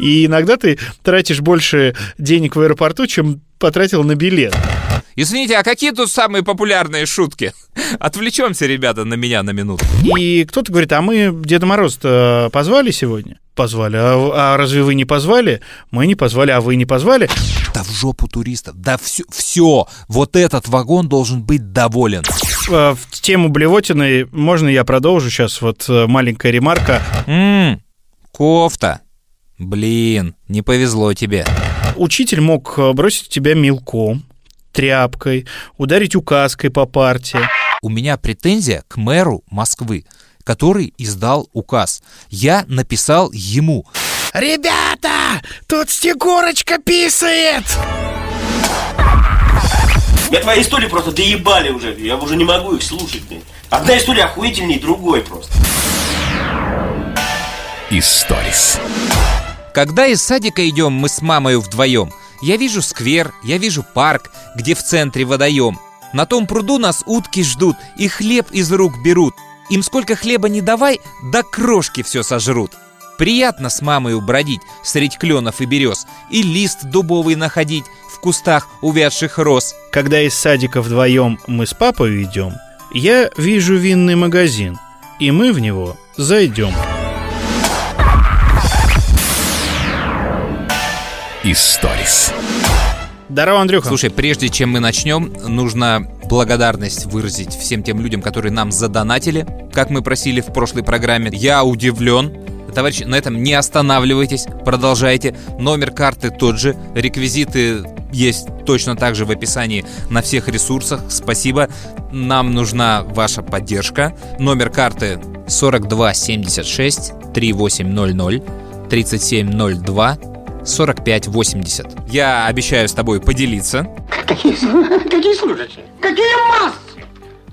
И иногда ты тратишь больше денег в аэропорту, чем потратил на билет. Извините, а какие тут самые популярные шутки? Отвлечемся, ребята, на меня на минуту. И кто-то говорит, а мы Деда Мороз-то позвали сегодня? Позвали. А, а разве вы не позвали? Мы не позвали, а вы не позвали? Да в жопу туристов. Да все, все. Вот этот вагон должен быть доволен. В, в тему блевотины можно я продолжу сейчас? Вот э, маленькая ремарка. Ммм, кофта. Блин, не повезло тебе. Учитель мог э, бросить тебя мелком, тряпкой, ударить указкой по партии. У меня претензия к мэру Москвы, который издал указ. Я написал ему. Ребята, тут Снегурочка писает! Я твои истории просто доебали уже. Я уже не могу их слушать. Блин. Одна история охуительнее другой просто. Историс. Когда из садика идем мы с мамой вдвоем, я вижу сквер, я вижу парк, где в центре водоем. На том пруду нас утки ждут и хлеб из рук берут. Им сколько хлеба не давай, до крошки все сожрут. Приятно с мамой бродить средь кленов и берез и лист дубовый находить в кустах увядших роз. Когда из садика вдвоем мы с папой идем, я вижу винный магазин, и мы в него зайдем. Историс. Здорово, Андрюха. Слушай, прежде чем мы начнем, нужно благодарность выразить всем тем людям, которые нам задонатили, как мы просили в прошлой программе. Я удивлен. Товарищи, на этом не останавливайтесь, продолжайте. Номер карты тот же, реквизиты есть точно так же в описании на всех ресурсах. Спасибо. Нам нужна ваша поддержка. Номер карты 4276 3800 3702 4580. Я обещаю с тобой поделиться. Какие, какие служащие? Какие массы?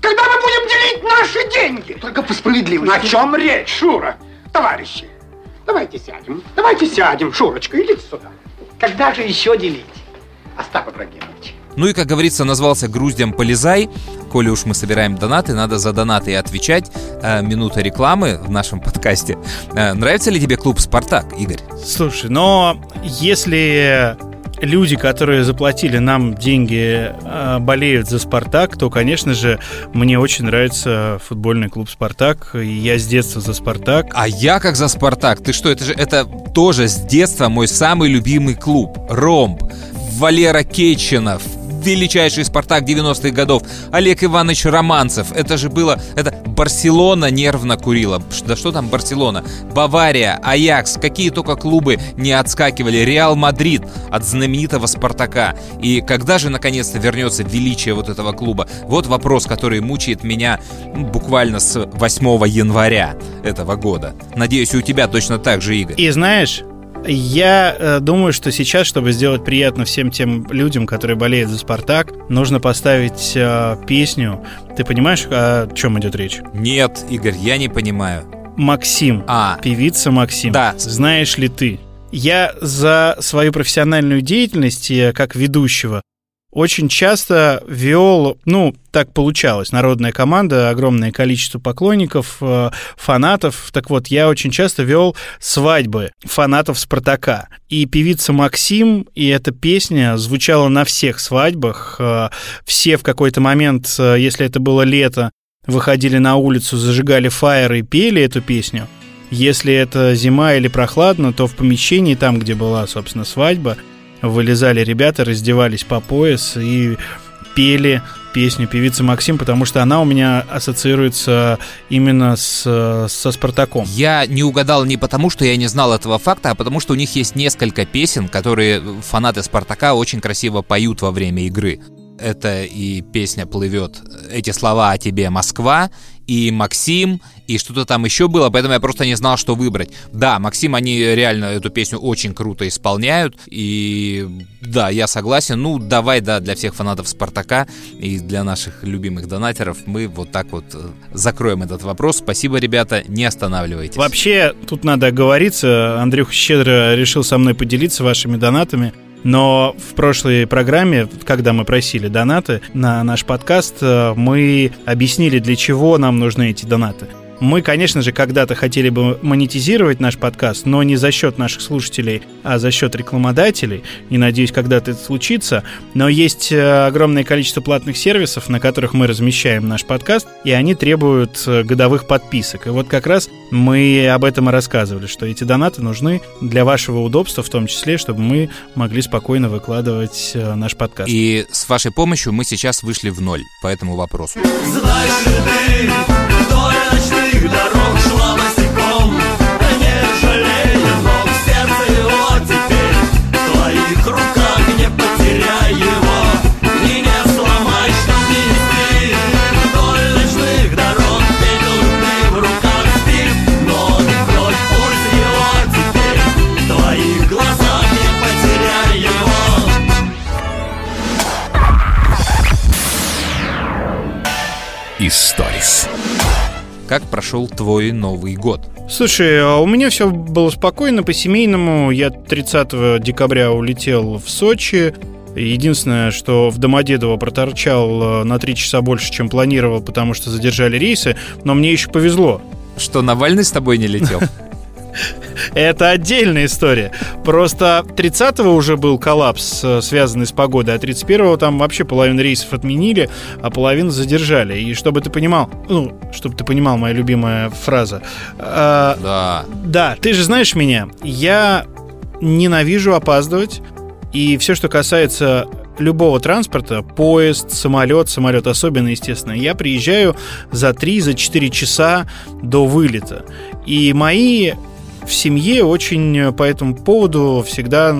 Когда мы будем делить наши деньги? Только по справедливости. О чем речь, Шура? Товарищи, давайте сядем. Давайте сядем, Шурочка, идите сюда. Когда же еще делить? Остап Ибрагимович. Ну и, как говорится, назвался груздем «Полезай». Коли уж мы собираем донаты, надо за донаты и отвечать. Э, минута рекламы в нашем подкасте. Э, нравится ли тебе клуб «Спартак», Игорь? Слушай, но если люди, которые заплатили нам деньги, э, болеют за «Спартак», то, конечно же, мне очень нравится футбольный клуб «Спартак», и я с детства за «Спартак». А я как за «Спартак». Ты что, это же это тоже с детства мой самый любимый клуб. «Ромб», Валера Кечинов, величайший Спартак 90-х годов, Олег Иванович Романцев. Это же было... Это Барселона нервно курила. Да что там Барселона? Бавария, Аякс, какие только клубы не отскакивали. Реал Мадрид от знаменитого Спартака. И когда же наконец-то вернется величие вот этого клуба? Вот вопрос, который мучает меня буквально с 8 января этого года. Надеюсь, и у тебя точно так же, Игорь. И знаешь, я э, думаю, что сейчас, чтобы сделать приятно всем тем людям, которые болеют за Спартак, нужно поставить э, песню. Ты понимаешь, о чем идет речь? Нет, Игорь, я не понимаю. Максим. А. Певица Максим. Да. Знаешь ли ты? Я за свою профессиональную деятельность как ведущего очень часто вел, ну, так получалось, народная команда, огромное количество поклонников, э, фанатов. Так вот, я очень часто вел свадьбы фанатов Спартака. И певица Максим, и эта песня звучала на всех свадьбах. Э, все в какой-то момент, э, если это было лето, выходили на улицу, зажигали фаеры и пели эту песню. Если это зима или прохладно, то в помещении, там, где была, собственно, свадьба, вылезали ребята, раздевались по пояс и пели песню певицы Максим, потому что она у меня ассоциируется именно с, со Спартаком. Я не угадал не потому, что я не знал этого факта, а потому что у них есть несколько песен, которые фанаты Спартака очень красиво поют во время игры. Это и песня плывет эти слова о тебе Москва, и Максим, и что-то там еще было, поэтому я просто не знал, что выбрать. Да, Максим, они реально эту песню очень круто исполняют, и да, я согласен. Ну, давай, да, для всех фанатов Спартака и для наших любимых донатеров мы вот так вот э, закроем этот вопрос. Спасибо, ребята, не останавливайтесь. Вообще, тут надо оговориться, Андрюх щедро решил со мной поделиться вашими донатами. Но в прошлой программе, когда мы просили донаты на наш подкаст, э, мы объяснили, для чего нам нужны эти донаты. Мы, конечно же, когда-то хотели бы монетизировать наш подкаст, но не за счет наших слушателей, а за счет рекламодателей. И надеюсь, когда-то это случится. Но есть э, огромное количество платных сервисов, на которых мы размещаем наш подкаст, и они требуют э, годовых подписок. И вот как раз мы об этом и рассказывали, что эти донаты нужны для вашего удобства, в том числе, чтобы мы могли спокойно выкладывать э, наш подкаст. И с вашей помощью мы сейчас вышли в ноль по этому вопросу. Знаешь ли ты, вдоль ночных дорог шла Как прошел твой Новый год? Слушай, а у меня все было спокойно, по-семейному. Я 30 декабря улетел в Сочи. Единственное, что в Домодедово проторчал э, на 3 часа больше, чем планировал, потому что задержали рейсы, но мне еще повезло. Что, Навальный с тобой не летел? Это отдельная история. Просто 30-го уже был коллапс, э, связанный с погодой, а 31-го там вообще половину рейсов отменили, а половину задержали. И чтобы ты понимал, ну, чтобы ты понимал, моя любимая фраза. а, Да. да, ты же знаешь меня. Я ненавижу опаздывать. И все, что касается любого транспорта, поезд, самолет, самолет особенно, естественно, я приезжаю за 3-4 часа до вылета. И мои в семье очень по этому поводу всегда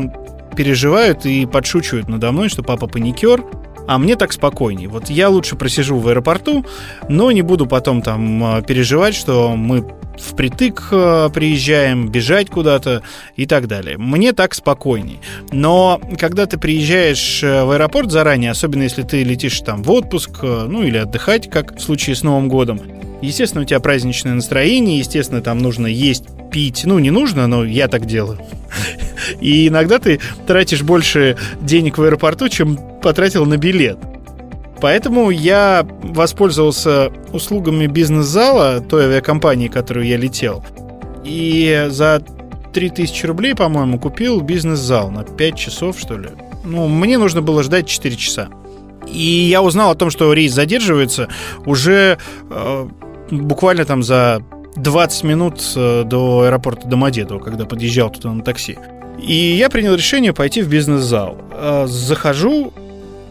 переживают и подшучивают надо мной, что папа паникер, а мне так спокойней. Вот я лучше просижу в аэропорту, но не буду потом там э, переживать, что мы впритык э, приезжаем, бежать куда-то и так далее. Мне так спокойней. Но когда ты приезжаешь э, в аэропорт заранее, особенно если ты летишь там в отпуск, э, ну или отдыхать, как в случае с Новым годом, естественно, у тебя праздничное настроение, естественно, там нужно есть, пить. Ну, не нужно, но я так делаю. И иногда ты тратишь больше денег в аэропорту, чем потратил на билет. Поэтому я воспользовался услугами бизнес-зала той авиакомпании, которую я летел. И за 3000 рублей, по-моему, купил бизнес-зал на 5 часов, что ли. Ну, мне нужно было ждать 4 часа. И я узнал о том, что рейс задерживается уже э, буквально там за 20 минут э, до аэропорта Домодедово, когда подъезжал туда на такси. И я принял решение пойти в бизнес-зал. Э, Захожу,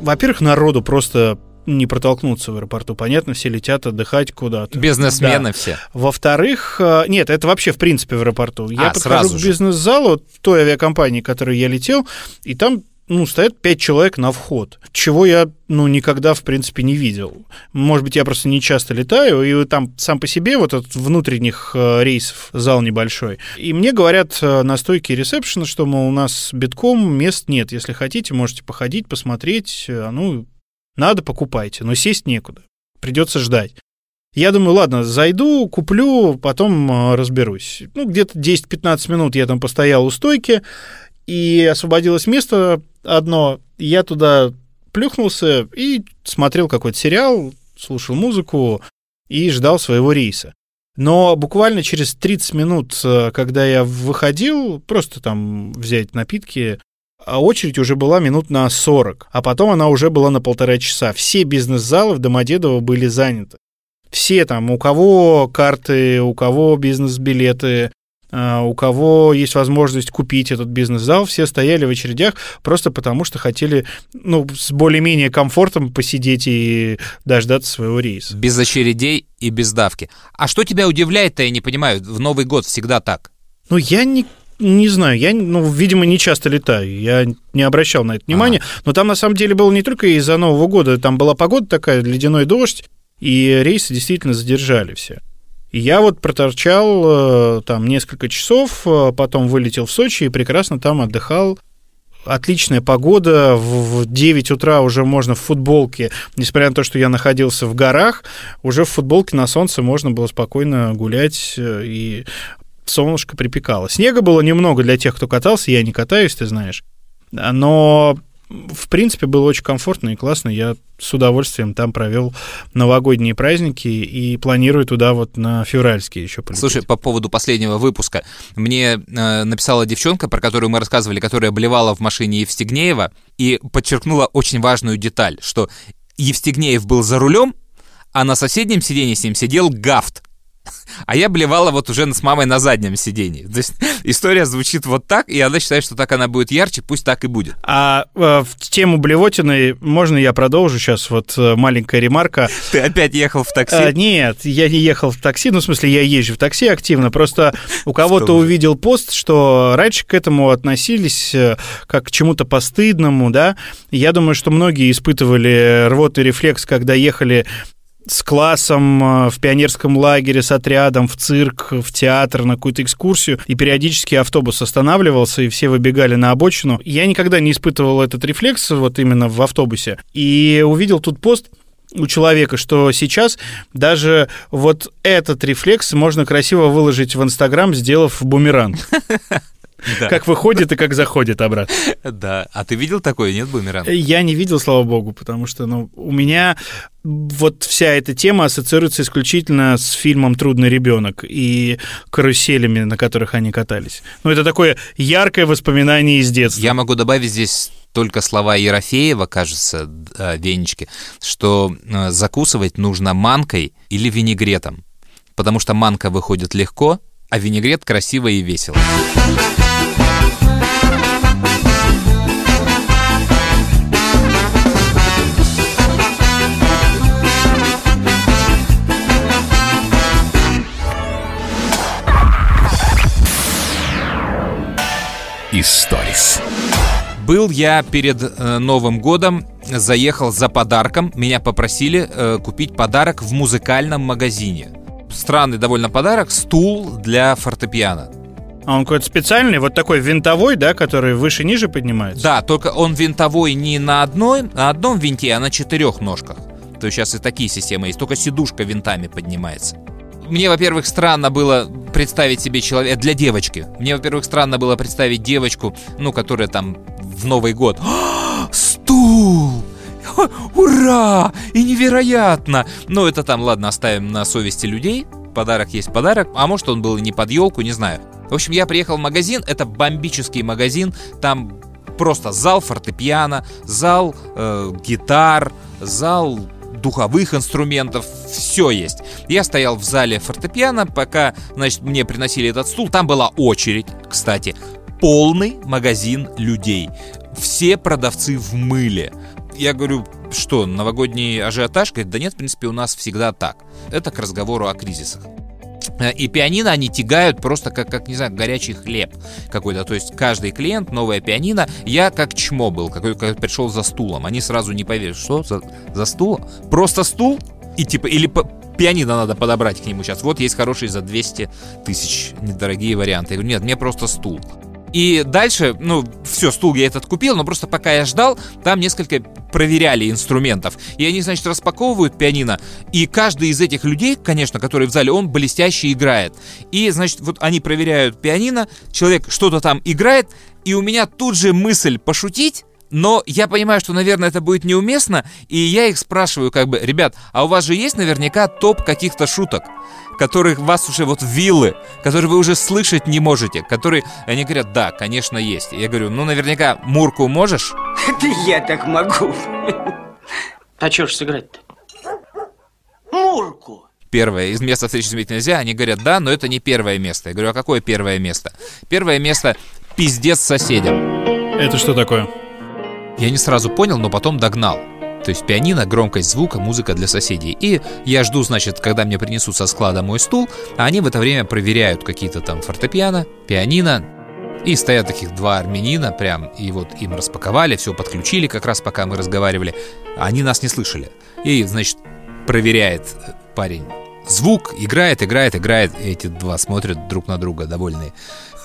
во-первых, народу просто не протолкнуться в аэропорту. Понятно, все летят отдыхать куда-то. Бизнесмены все. Во-вторых, э, нет, это вообще в принципе в аэропорту. Я А, подхожу сразу к бизнес-залу той авиакомпании, которой я летел, и там ну, стоят пять человек на вход, чего я, ну, никогда, в принципе, не видел. Может быть, я просто не часто летаю, и там сам по себе вот от внутренних э, рейсов зал небольшой. И мне говорят э, на стойке ресепшена, что, мол, у нас битком мест нет. Если хотите, можете походить, посмотреть. э, Ну, надо, покупайте, но сесть некуда. Придется ждать. Я думаю, ладно, зайду, куплю, потом разберусь. Ну, где-то 10-15 минут я там постоял у стойки, и освободилось место одно. Я туда плюхнулся и смотрел какой-то сериал, слушал музыку и ждал своего рейса. Но буквально через 30 минут, э, когда я выходил, просто там взять напитки, а очередь уже была минут на 40, а потом она уже была на полтора часа. Все бизнес-залы в Домодедово были заняты. Все там, у кого карты, у кого бизнес-билеты, у кого есть возможность купить этот бизнес-зал, все стояли в очередях просто потому, что хотели ну, с более-менее комфортом посидеть и дождаться своего рейса. Без очередей и без давки. А что тебя удивляет-то, я не понимаю, в Новый год всегда так? Ну, я не, не знаю, я, ну, видимо, не часто летаю, я не обращал на это внимания, но там на самом деле было не только из-за Нового года, там была погода такая, ледяной дождь, и рейсы действительно задержали все. Я вот проторчал э, там несколько часов, э, потом вылетел в Сочи и прекрасно там отдыхал. Отличная погода, в в 9 утра уже можно в футболке, несмотря на то, что я находился в горах, уже в футболке на солнце можно было спокойно гулять, э, и солнышко припекало. Снега было немного для тех, кто катался, я не катаюсь, ты знаешь. Но в принципе, было очень комфортно и классно. Я с удовольствием там провел новогодние праздники и планирую туда вот на февральские еще полететь. Слушай, по поводу последнего выпуска. Мне э, написала девчонка, про которую мы рассказывали, которая блевала в машине Евстигнеева, и подчеркнула очень важную деталь, что Евстигнеев был за рулем, а на соседнем сиденье с ним сидел Гафт. А я блевала вот уже с мамой на заднем сиденье. То есть история звучит вот так, и она считает, что так она будет ярче, пусть так и будет. А э, в тему блевотины можно я продолжу сейчас? Вот э, маленькая ремарка. Ты опять ехал в такси? А, нет, я не ехал в такси, ну, в смысле, я езжу в такси активно, просто у кого-то увидел пост, что раньше к этому относились э, как к чему-то постыдному, да. Я думаю, что многие испытывали рвотный рефлекс, когда ехали с классом э, в пионерском лагере, с отрядом, в цирк, в театр, на какую-то экскурсию, и периодически автобус останавливался, и все выбегали на обочину. Я никогда не испытывал этот рефлекс вот именно в автобусе. И увидел тут пост, у человека, что сейчас даже вот этот рефлекс можно красиво выложить в Инстаграм, сделав бумеранг. Да. Как выходит и как заходит обратно. Да. А ты видел такое, нет, бумеранг? Я не видел, слава богу, потому что ну, у меня вот вся эта тема ассоциируется исключительно с фильмом «Трудный ребенок» и каруселями, на которых они катались. Ну, это такое яркое воспоминание из детства. Я могу добавить здесь только слова Ерофеева, кажется, э, Венечки, что э, закусывать нужно манкой или винегретом, потому что манка выходит легко, а винегрет красиво и весело. Историс. Был я перед э, Новым годом, заехал за подарком. Меня попросили э, купить подарок в музыкальном магазине. Странный довольно подарок, стул для фортепиано. А он какой-то специальный, вот такой винтовой, да, который выше-ниже поднимается? Да, только он винтовой не на одной, на одном винте, а на четырех ножках. То есть сейчас и такие системы есть, только сидушка винтами поднимается. Мне, во-первых, странно было представить себе человека для девочки. Мне, во-первых, странно было представить девочку, ну, которая там в Новый год. «А, Стул! Ура! И невероятно! Ну, это там, ладно, оставим на совести людей. Подарок есть подарок. А может, он был и не под елку, не знаю. В общем, я приехал в магазин. Это бомбический магазин. Там просто зал фортепиано, зал э, гитар, зал духовых инструментов, все есть. Я стоял в зале фортепиано, пока, значит, мне приносили этот стул. Там была очередь, кстати. Полный магазин людей. Все продавцы в мыле. Я говорю, что, новогодний ажиотаж? Говорит, да нет, в принципе, у нас всегда так. Это к разговору о кризисах. Э, И пианино они тягают просто как, как, не знаю, горячий хлеб какой-то. То есть каждый клиент, новое пианино. Я как чмо был, какой, как пришел за стулом. Они сразу не поверят, что за, за стулом? Просто стул? И типа, или по- пианино надо подобрать к нему сейчас. Вот есть хороший за 200 тысяч недорогие варианты. Я говорю, нет, мне просто стул. И дальше, ну, все, стул я этот купил, но просто пока я ждал, там несколько проверяли инструментов. И они, значит, распаковывают пианино, и каждый из этих людей, конечно, который в зале, он блестяще играет. И, значит, вот они проверяют пианино, человек что-то там играет, и у меня тут же мысль пошутить, но я понимаю, что, наверное, это будет неуместно, и я их спрашиваю, как бы, ребят, а у вас же есть наверняка топ каких-то шуток, которых вас уже вот виллы, которые вы уже слышать не можете, которые, они говорят, да, конечно, есть. Я говорю, ну, наверняка, Мурку можешь? Это я так могу. А что ж сыграть-то? Мурку. Первое, из места встречи сметь нельзя, они говорят, да, но это не первое место. Я говорю, а какое первое место? Первое место – пиздец соседям. Это что такое? Я не сразу понял, но потом догнал. То есть пианино, громкость звука, музыка для соседей. И я жду, значит, когда мне принесут со склада мой стул, а они в это время проверяют какие-то там фортепиано, пианино. И стоят таких два армянина прям, и вот им распаковали, все подключили как раз пока мы разговаривали. Они нас не слышали. И, значит, проверяет парень звук, играет, играет, играет. Эти два смотрят друг на друга, довольные.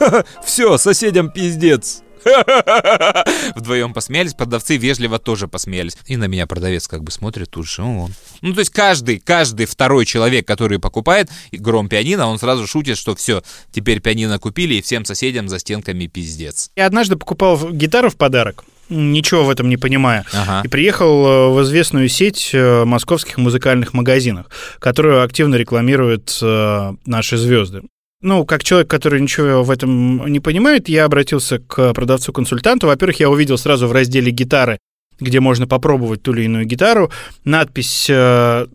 Все, соседям пиздец. Вдвоем посмеялись, продавцы вежливо тоже посмеялись. И на меня продавец как бы смотрит тут же. Он. ну то есть каждый, каждый второй человек, который покупает гром пианино, он сразу шутит, что все, теперь пианино купили, и всем соседям за стенками пиздец. Я однажды покупал гитару в подарок. ничего в этом не понимая. Ага. И приехал э, в известную сеть э, московских музыкальных магазинов, которую активно рекламируют э, наши звезды. Ну, как человек, который ничего в этом не понимает, я обратился к продавцу-консультанту. Во-первых, я увидел сразу в разделе гитары, где можно попробовать ту или иную гитару, надпись, э,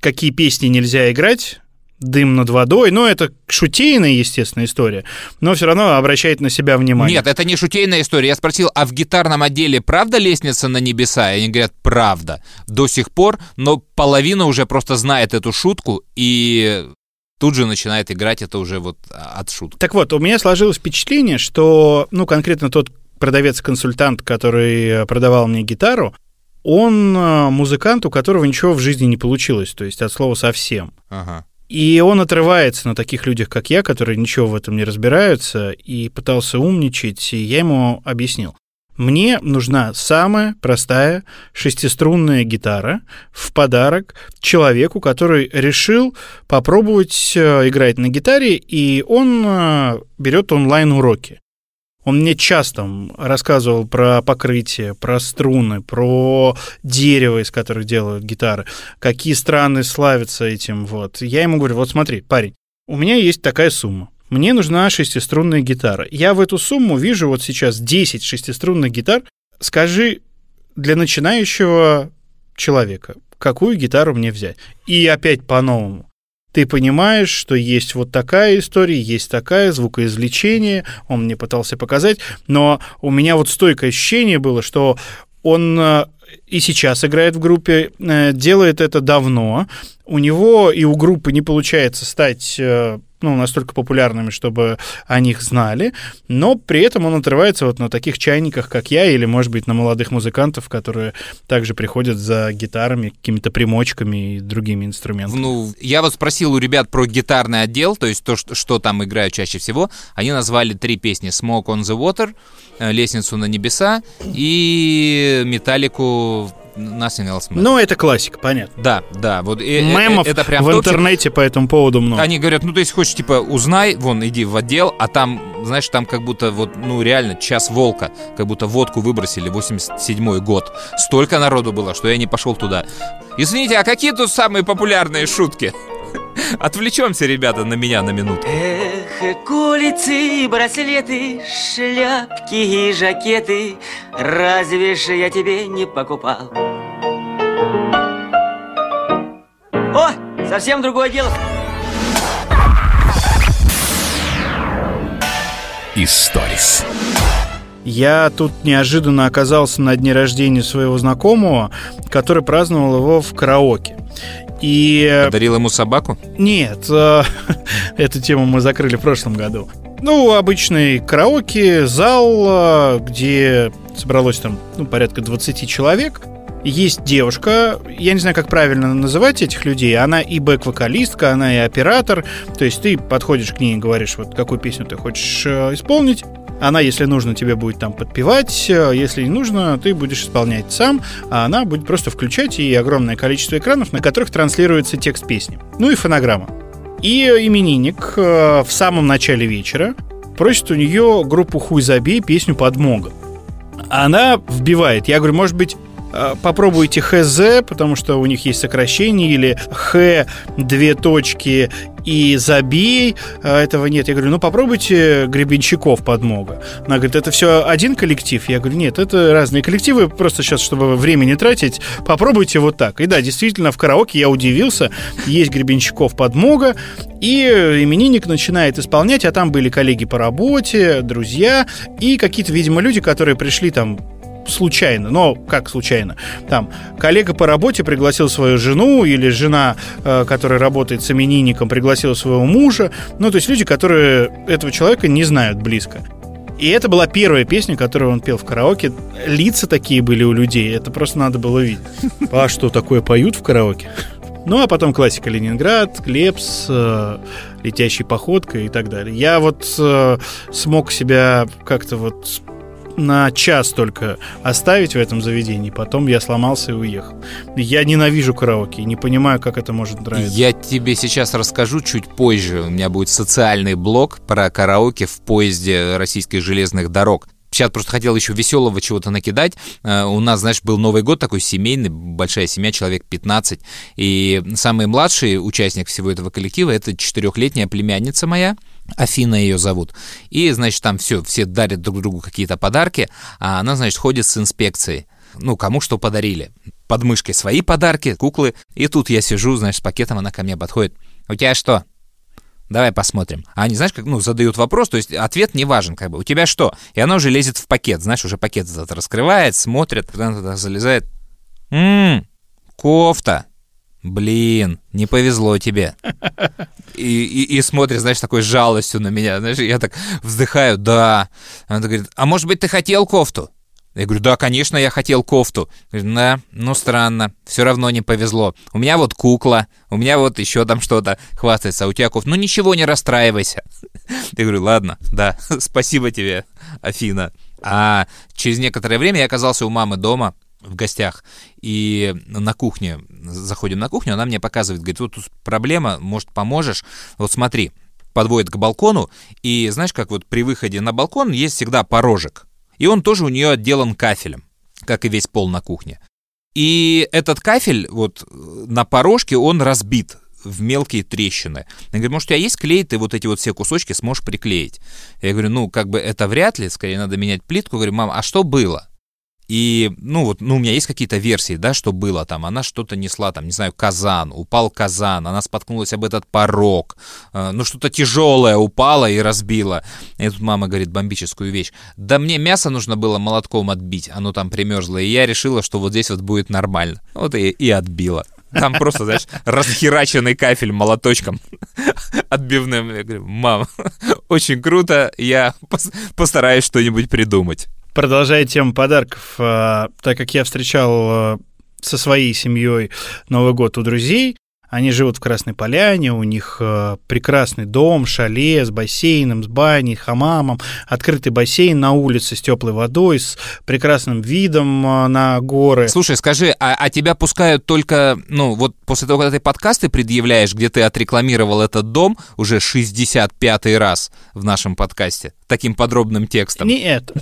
какие песни нельзя играть, дым над водой. Ну, это шутейная, естественно, история, но все равно обращает на себя внимание. Нет, это не шутейная история. Я спросил, а в гитарном отделе правда лестница на небеса? И они говорят, правда. До сих пор, но половина уже просто знает эту шутку и тут же начинает играть это уже вот от шутки. Так вот, у меня сложилось впечатление, что, ну, конкретно тот продавец-консультант, который э, продавал мне гитару, он э, музыкант, у которого ничего в жизни не получилось, то есть от слова совсем. Ага. И он отрывается на таких людях, как я, которые ничего в этом не разбираются, и пытался умничать, и я ему объяснил. Мне нужна самая простая шестиструнная гитара в подарок человеку, который решил попробовать э, играть на гитаре, и он э, берет онлайн-уроки. Он мне часто рассказывал про покрытие, про струны, про дерево, из которых делают гитары, какие страны славятся этим. Вот. Я ему говорю, вот смотри, парень, у меня есть такая сумма. Мне нужна шестиструнная гитара. Я в эту сумму вижу вот сейчас 10 шестиструнных гитар. Скажи для начинающего человека, какую гитару мне взять? И опять по-новому ты понимаешь, что есть вот такая история, есть такая, звукоизвлечение, он мне пытался показать, но у меня вот стойкое ощущение было, что он э, и сейчас играет в группе, э, делает это давно, у него и у группы не получается стать э, ну, настолько популярными, чтобы о них знали, но при этом он отрывается вот на таких чайниках, как я, или, может быть, на молодых музыкантов, которые также приходят за гитарами, какими-то примочками и другими инструментами. Ну, я вот спросил у ребят про гитарный отдел, то есть то, что, что там играют чаще всего. Они назвали три песни «Smoke on the Water», «Лестницу на небеса» и «Металлику Nothing Else Matters». Ну, это классика, понятно. Да, да, вот э, э, Мемов это прям в интернете по этому поводу много. Они говорят, ну, то есть, хочешь, типа, узнай, вон, иди в отдел, а там, знаешь, там как будто вот, ну, реально, час волка, как будто водку выбросили, 87-й год. Столько народу было, что я не пошел туда. Извините, а какие тут самые популярные шутки? Отвлечемся, ребята, на меня на минуту. Эх, курицы, браслеты, шляпки и жакеты Разве ж я тебе не покупал? О, совсем другое дело Историс. Я тут неожиданно оказался на дне рождения своего знакомого, который праздновал его в караоке. И Подарил ему собаку? Нет, э, эту тему мы закрыли в прошлом году. Ну, обычный караоке, зал, э, где собралось там ну, порядка 20 человек. Есть девушка, я не знаю, как правильно называть этих людей, она и бэк-вокалистка, она и оператор, то есть ты подходишь к ней и говоришь, вот какую песню ты хочешь э, исполнить, она, если нужно, тебе будет там подпевать, э, если не нужно, ты будешь исполнять сам, а она будет просто включать и огромное количество экранов, на которых транслируется текст песни. Ну и фонограмма. И именинник э, в самом начале вечера просит у нее группу «Хуй забей» песню «Подмога». Она вбивает. Я говорю, может быть, э, попробуйте ХЗ, потому что у них есть сокращение, или Х, две точки и забей, э, этого нет. Я говорю, ну попробуйте Гребенщиков подмога. Она говорит, это все один коллектив? Я говорю, нет, это разные коллективы, просто сейчас, чтобы время не тратить, попробуйте вот так. И да, действительно, в караоке я удивился, есть Гребенщиков подмога, и именинник начинает исполнять, а там были коллеги по работе, друзья, и какие-то, видимо, люди, которые пришли там случайно, но как случайно? Там коллега по работе пригласил свою жену, или жена, э, которая работает с именинником, пригласила своего мужа. Ну, то есть люди, которые этого человека не знают близко. И это была первая песня, которую он пел в караоке. Лица такие были у людей, это просто надо было видеть. А что такое поют в караоке? Ну, а потом классика Ленинград, Клепс, э, летящей походкой и так далее. Я вот э, смог себя как-то вот на час только оставить в этом заведении, потом я сломался и уехал. Я ненавижу караоке, не понимаю, как это может нравиться. Я тебе сейчас расскажу чуть позже. У меня будет социальный блог про караоке в поезде российских железных дорог. Сейчас просто хотел еще веселого чего-то накидать. Э, У нас, знаешь, был Новый год такой семейный, большая семья, человек 15. И самый младший участник всего этого коллектива — это четырехлетняя племянница моя, Афина ее зовут. И, значит, там все, все дарят друг другу какие-то подарки, а она, значит, ходит с инспекцией. Ну, кому что подарили. Под мышкой свои подарки, куклы. И тут я сижу, знаешь, с пакетом, она ко мне подходит. У тебя что? Давай посмотрим. А они, знаешь, как, ну, задают вопрос, то есть ответ не важен, как бы. У тебя что? И она уже лезет в пакет, знаешь, уже пакет этот раскрывает, смотрит, когда она туда залезает. Ммм, кофта. Блин, не повезло тебе. И, и, и смотрит, знаешь, такой жалостью на меня. Знаешь, я так вздыхаю, да. Она говорит, а может быть, ты хотел кофту? Я говорю, да, конечно, я хотел кофту. Говорит, да, ну странно, все равно не повезло. У меня вот кукла, у меня вот еще там что-то хвастается, а у тебя кофта. Ну ничего, не расстраивайся. Я говорю, ладно, да, спасибо тебе, Афина. А через некоторое время я оказался у мамы дома, в гостях, и на кухне, заходим на кухню, она мне показывает, говорит, вот тут проблема, может, поможешь? Вот смотри, подводит к балкону, и знаешь, как вот при выходе на балкон есть всегда порожек, и он тоже у нее отделан кафелем, как и весь пол на кухне. И этот кафель вот на порожке, он разбит в мелкие трещины. Я говорю, может, у тебя есть клей, ты вот эти вот все кусочки сможешь приклеить? Я говорю, ну, как бы это вряд ли, скорее надо менять плитку. Я говорю, мам, а что было? И, ну, вот, ну, у меня есть какие-то версии, да, что было там. Она что-то несла, там, не знаю, казан, упал казан, она споткнулась об этот порог, э, ну, что-то тяжелое упало и разбило. И тут мама говорит бомбическую вещь. Да мне мясо нужно было молотком отбить, оно там примерзло, и я решила, что вот здесь вот будет нормально. Вот и, и отбила. Там просто, знаешь, расхераченный кафель молоточком отбивным. Я говорю, мам, очень круто, я пос- постараюсь что-нибудь придумать. Продолжая тему подарков, э, так как я встречал э, со своей семьей Новый год у друзей, они живут в Красной Поляне, у них э, прекрасный дом, шале с бассейном, с баней, хамамом, открытый бассейн на улице с теплой водой, с прекрасным видом на горы. Слушай, скажи, а, а тебя пускают только, ну, вот после того, когда ты подкасты предъявляешь, где ты отрекламировал этот дом уже 65-й раз в нашем подкасте, таким подробным текстом? Нет,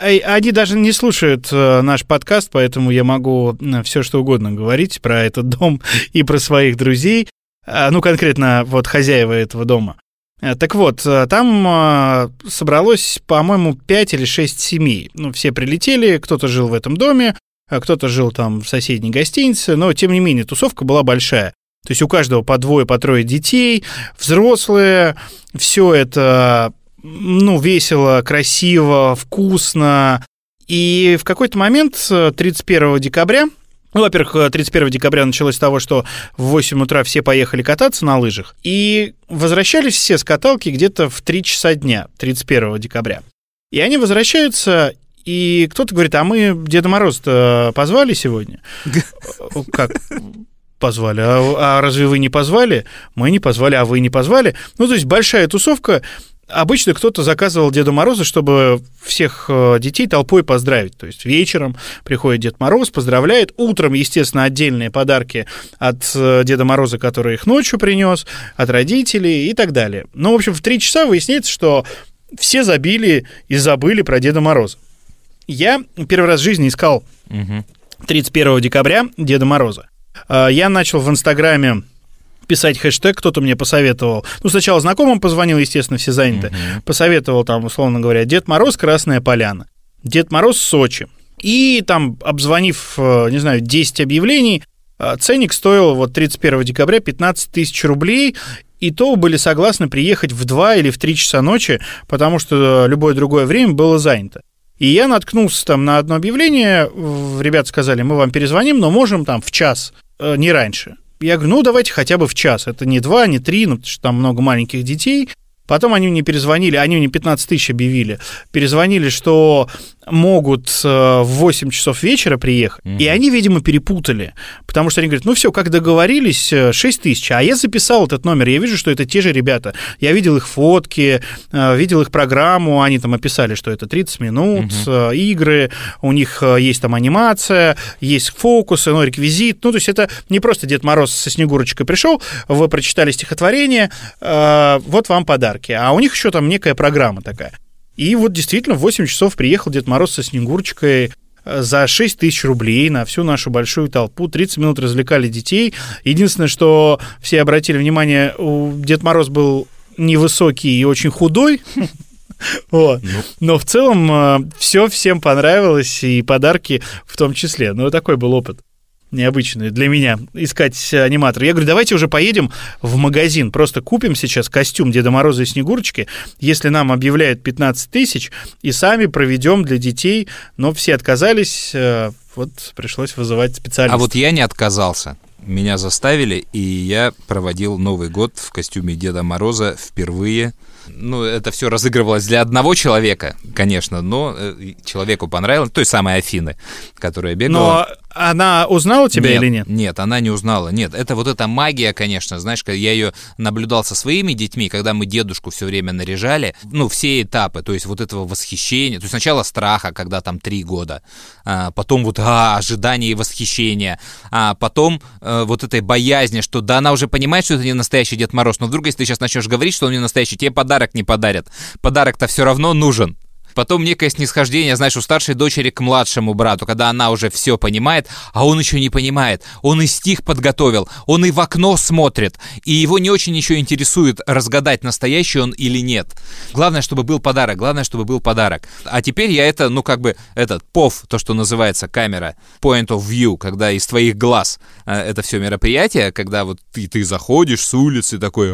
э, они даже не слушают э, наш подкаст, поэтому я могу все что угодно говорить про этот дом и про своих друзей, ну, конкретно вот хозяева этого дома. Э, Так вот, э, там э, собралось, по-моему, 5 или 6 семей. Ну, все прилетели, кто-то жил в этом доме, кто-то жил там в соседней гостинице, но, тем не менее, тусовка была большая. То есть у каждого по двое, по трое детей, взрослые, все это, ну, весело, красиво, вкусно. И в какой-то момент, э, 31 декабря, ну, во-первых, э, 31 декабря началось с того, что в 8 утра все поехали кататься на лыжах, и возвращались все с каталки где-то в 3 часа дня, 31 декабря. И они возвращаются, и кто-то говорит, а мы Деда Мороза позвали сегодня? Э, Как? Позвали. А, а разве вы не позвали? Мы не позвали, а вы не позвали? Ну, то есть большая тусовка. Обычно кто-то заказывал Деда Мороза, чтобы всех э, детей толпой поздравить. То есть вечером приходит Дед Мороз, поздравляет. Утром, естественно, отдельные подарки от э, Деда Мороза, который их ночью принес, от родителей и так далее. Ну, в общем, в три часа выясняется, что все забили и забыли про Деда Мороза. Я первый раз в жизни искал 31 декабря Деда Мороза. А, Я начал в Инстаграме писать хэштег, кто-то мне посоветовал. Ну, сначала знакомым позвонил, естественно, все заняты. Посоветовал там, условно говоря, Дед Мороз, Красная Поляна. Дед Мороз, Сочи. И там, обзвонив, э, не знаю, 10 объявлений, э, ценник стоил вот 31 декабря 15 тысяч рублей, и то были согласны приехать в 2 или в 3 часа ночи, потому что любое другое время было занято. И я наткнулся там на одно объявление, ребята сказали, мы вам перезвоним, но можем там в час, э, не раньше. Я говорю, ну давайте хотя бы в час, это не два, не три, ну потому что там много маленьких детей. Потом они мне перезвонили, они мне 15 тысяч объявили, перезвонили, что могут э, в 8 часов вечера приехать. И они, видимо, перепутали, потому что они говорят, ну все, как договорились, э, 6 тысяч. А я записал этот номер, я вижу, что это те же ребята. Я видел их фотки, э, видел их программу, они там описали, что это 30 минут, э, игры, у них э, есть там анимация, есть фокусы, ну, реквизит. Ну, то есть это не просто Дед Мороз со Снегурочкой пришел, вы прочитали стихотворение, э, вот вам подарки. А у них еще там некая программа такая. И вот действительно в 8 часов приехал Дед Мороз со Снегурочкой э, за 6 тысяч рублей на всю нашу большую толпу. 30 минут развлекали детей. Единственное, что все обратили внимание, у Дед Мороз был невысокий и очень худой. Вот. Но в целом все всем понравилось, и подарки в том числе. Ну, такой был опыт необычный для меня искать аниматора. Я говорю, давайте уже поедем в магазин, просто купим сейчас костюм Деда Мороза и Снегурочки, если нам объявляют 15 тысяч, и сами проведем для детей, но все отказались, э, вот пришлось вызывать специалиста. А вот я не отказался. Меня заставили, и я проводил Новый год в костюме Деда Мороза впервые ну, это все разыгрывалось для одного человека, конечно, но э, человеку понравилось, той самой Афины, которая бегала. Она узнала тебя нет, или нет? Нет, она не узнала. Нет, это вот эта магия, конечно, знаешь, когда я ее наблюдал со своими детьми, когда мы дедушку все время наряжали, ну, все этапы, то есть вот этого восхищения, то есть сначала страха, когда там три года, а, потом вот а, ожидание и восхищение, а потом а, вот этой боязни, что да, она уже понимает, что это не настоящий Дед Мороз, но вдруг, если ты сейчас начнешь говорить, что он не настоящий, тебе подарок не подарят. Подарок-то все равно нужен. Потом некое снисхождение, знаешь, у старшей дочери к младшему брату, когда она уже все понимает, а он еще не понимает. Он и стих подготовил, он и в окно смотрит, и его не очень еще интересует разгадать, настоящий он или нет. Главное, чтобы был подарок, главное, чтобы был подарок. А теперь я это, ну как бы, этот POV, то, что называется камера, point of view, когда из твоих глаз э, это все мероприятие, когда вот ты, ты заходишь с улицы такой,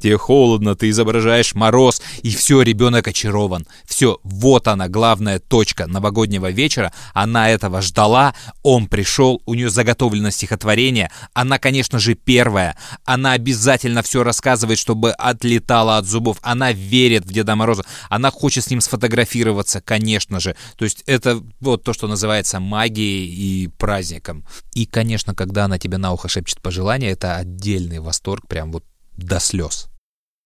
тебе холодно, ты изображаешь мороз, и все, ребенок очарован. Все, вот она, главная точка новогоднего вечера. Она этого ждала, он пришел, у нее заготовлено стихотворение. Она, конечно же, первая. Она обязательно все рассказывает, чтобы отлетала от зубов. Она верит в Деда Мороза. Она хочет с ним сфотографироваться, конечно же. То есть это вот то, что называется магией и праздником. И, конечно, когда она тебе на ухо шепчет пожелания, это отдельный восторг, прям вот до слез.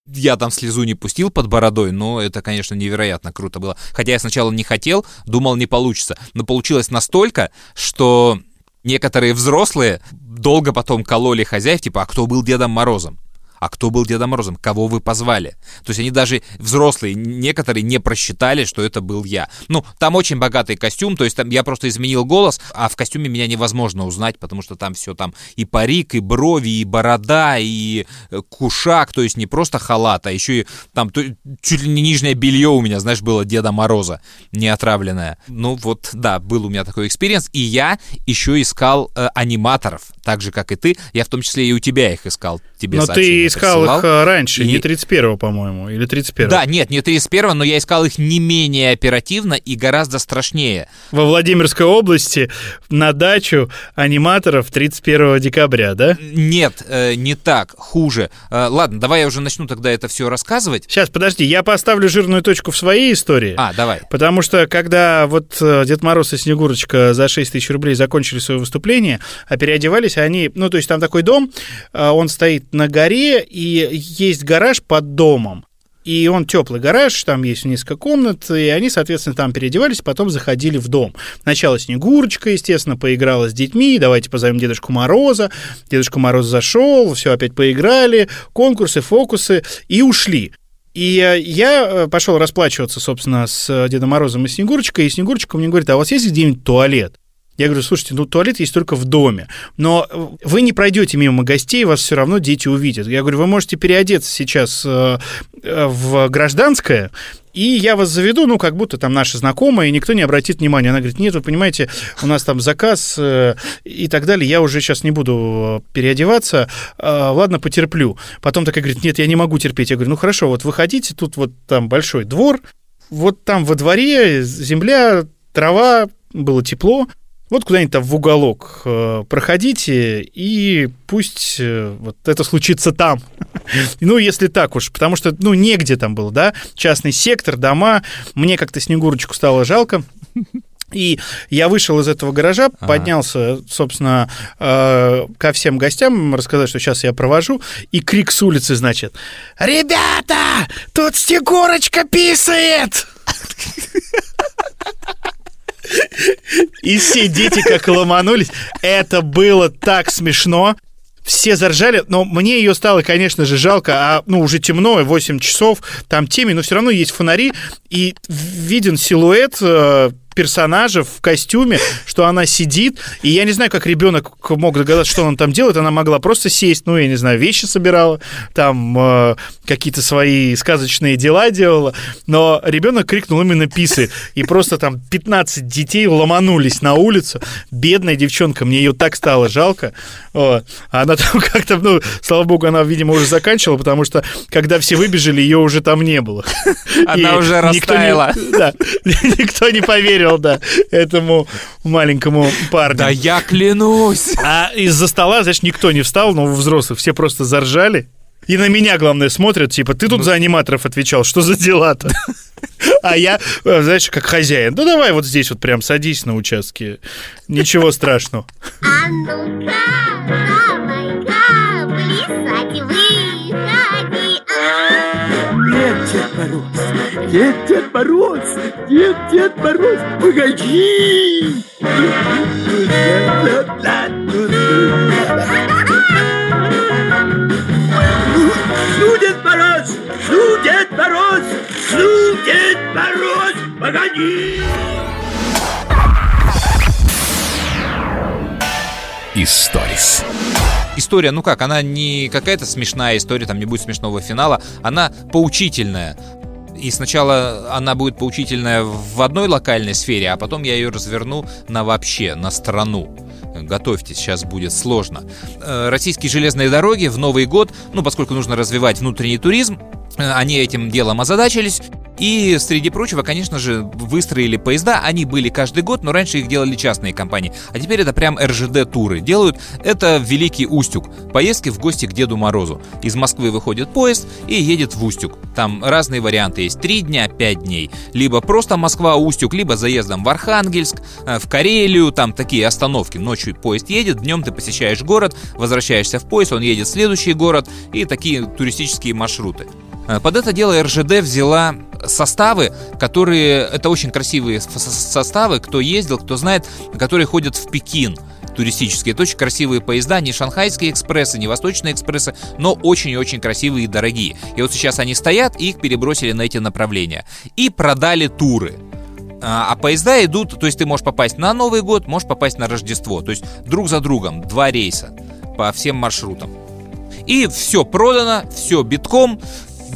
Я там слезу не пустил под бородой, но это, конечно, невероятно круто было. Хотя я сначала не хотел, думал, не получится. Но получилось настолько, что некоторые взрослые долго потом кололи хозяев, типа, а кто был Дедом Морозом? А кто был Дедом Морозом, кого вы позвали. То есть они даже взрослые, некоторые не просчитали, что это был я. Ну, там очень богатый костюм, то есть там я просто изменил голос, а в костюме меня невозможно узнать, потому что там все там и парик, и брови, и борода, и э, кушак, то есть не просто халат, а еще и там то, чуть ли не нижнее белье у меня, знаешь, было Деда Мороза, не отравленное. Ну вот, да, был у меня такой experience, и я еще искал э, аниматоров, так же, как и ты, я в том числе и у тебя их искал, тебе Но ты искал присылал. их э, раньше, И- не 31-го, по-моему, или 31-го. Да, нет, не 31 но я искал их не менее оперативно и гораздо страшнее. Во Владимирской области на дачу аниматоров 31 декабря, да? Нет, э, не так, хуже. Э, ладно, давай я уже начну тогда это все рассказывать. Сейчас, подожди, я поставлю жирную точку в своей истории. А, давай. Потому что, когда вот э, Дед Мороз и Снегурочка за 6 тысяч рублей закончили свое выступление, а переодевались они... Ну, то есть там такой дом, э, он стоит на горе, и есть гараж под домом. И он теплый гараж, там есть несколько комнат, и они, соответственно, там переодевались, потом заходили в дом. Сначала Снегурочка, естественно, поиграла с детьми, давайте позовем Дедушку Мороза. Дедушка Мороз зашел, все опять поиграли, конкурсы, фокусы, и ушли. И э, я э, пошел расплачиваться, собственно, с э, Дедом Морозом и Снегурочкой, и Снегурочка мне говорит, а у вас есть где-нибудь туалет? Я говорю, слушайте, ну туалет есть только в доме, но вы не пройдете мимо гостей, вас все равно дети увидят. Я говорю, вы можете переодеться сейчас э, э, в гражданское, и я вас заведу, ну, как будто там наши знакомые, и никто не обратит внимания. Она говорит, нет, вы понимаете, у нас там заказ э, и так далее, я уже сейчас не буду переодеваться, ладно, потерплю. Потом такая говорит, нет, я не могу терпеть. Я говорю, ну, хорошо, вот выходите, тут вот там большой двор, вот там во дворе земля, трава, было тепло, вот куда-нибудь там в уголок э, проходите, и пусть э, вот это случится там. Ну, если так уж, потому что, ну, негде там было, да, частный сектор, дома, мне как-то Снегурочку стало жалко. И я вышел из этого гаража, Ага. поднялся, собственно, э, ко всем гостям, рассказать, что сейчас я провожу, и крик с улицы, значит, «Ребята, тут Снегурочка писает!» И все дети как ломанулись. Это было так смешно. все заржали, но мне ее стало, конечно же, жалко, а ну уже темно, 8 часов, там темень, но все равно есть фонари, и виден силуэт э, персонажа в костюме, что она сидит, и я не знаю, как ребенок мог догадаться, что он там делает, она могла просто сесть, ну, я не знаю, вещи собирала, там э, какие-то свои сказочные дела делала, но ребенок крикнул именно писы, и просто там 15 детей ломанулись на улицу, бедная девчонка, мне ее так стало жалко, вот. Она там как-то, ну, слава богу, она, видимо, уже заканчивала, потому что, когда все выбежали, ее уже там не было. Она И уже никто не- растаяла. Да, никто не поверил, да, этому маленькому парню. Да я клянусь! А из-за стола, знаешь, никто не встал, но у взрослых все просто заржали. И на меня, главное, смотрят, типа, ты тут за аниматоров отвечал, что за дела-то? А я, э, знаешь, как хозяин, ну давай вот здесь вот прям садись на участке, ничего страшного. А ну-ка, давай-ка, плясать выходи. Нет, Дед Дед Мороз, нет, Дед Мороз, погоди! Жду, Дед Мороз, жду, Дед Мороз, жду, Дед Мороз, погоди! Историс. История, ну как, она не какая-то смешная история, там не будет смешного финала, она поучительная. И сначала она будет поучительная в одной локальной сфере, а потом я ее разверну на вообще, на страну. Готовьтесь, сейчас будет сложно. Э, Российские железные дороги в Новый год, ну, поскольку нужно развивать внутренний туризм, э, они этим делом озадачились. И, среди прочего, конечно же, выстроили поезда. Они были каждый год, но раньше их делали частные компании. А теперь это прям РЖД-туры делают. Это Великий Устюг. Поездки в гости к Деду Морозу. Из Москвы выходит поезд и едет в Устюг. Там разные варианты есть. Три дня, пять дней. Либо просто Москва-Устюг, либо заездом в Архангельск, э, в Карелию. Там такие остановки. Ночью поезд едет, днем ты посещаешь город, возвращаешься в поезд, он едет в следующий город. И такие туристические маршруты. Э, Под это дело РЖД взяла составы, которые... Это очень красивые составы, кто ездил, кто знает, которые ходят в Пекин туристические. Это очень красивые поезда, не шанхайские экспрессы, не восточные экспрессы, но очень и очень красивые и дорогие. И вот сейчас они стоят, и их перебросили на эти направления. И продали туры. А а поезда идут, то есть ты можешь попасть на Новый год, можешь попасть на Рождество. То есть друг за другом, два рейса по всем маршрутам. И все продано, все битком.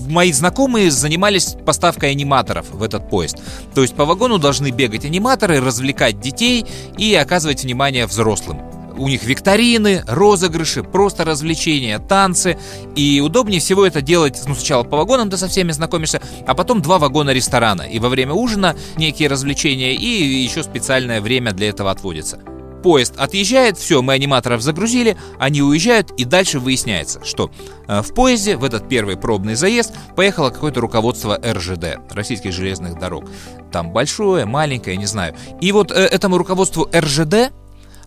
Мои знакомые занимались поставкой аниматоров в этот поезд. То есть по вагону должны бегать аниматоры, развлекать детей и оказывать внимание взрослым. У них викторины, розыгрыши, просто развлечения, танцы. И удобнее всего это делать, ну, сначала по вагонам ты со всеми знакомишься, а потом два вагона ресторана. И во время ужина некие развлечения, и еще специальное время для этого отводится. Поезд отъезжает, все, мы аниматоров загрузили, они уезжают, и дальше выясняется, что э, в поезде в этот первый пробный заезд поехало какое-то руководство РЖД, Российских железных дорог. Там большое, маленькое, не знаю. И вот э, этому руководству РЖД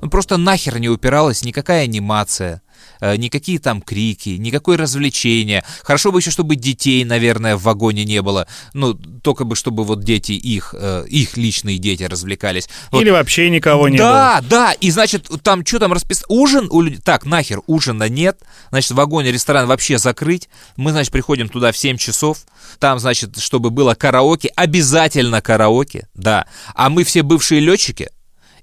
ну, просто нахер не упиралась никакая анимация, э, никакие там крики, никакое развлечение. Хорошо бы еще, чтобы детей, наверное, в вагоне не было. Ну, только бы, чтобы вот дети их, э, их личные дети развлекались. Вот. Или вообще никого не было. Да, да, и значит, там что там расписано? Ужин у людей... Так, нахер, ужина нет. Значит, в вагоне ресторан вообще закрыть. Мы, значит, приходим туда в 7 часов. Там, значит, чтобы было караоке, обязательно караоке, да. А мы все бывшие летчики.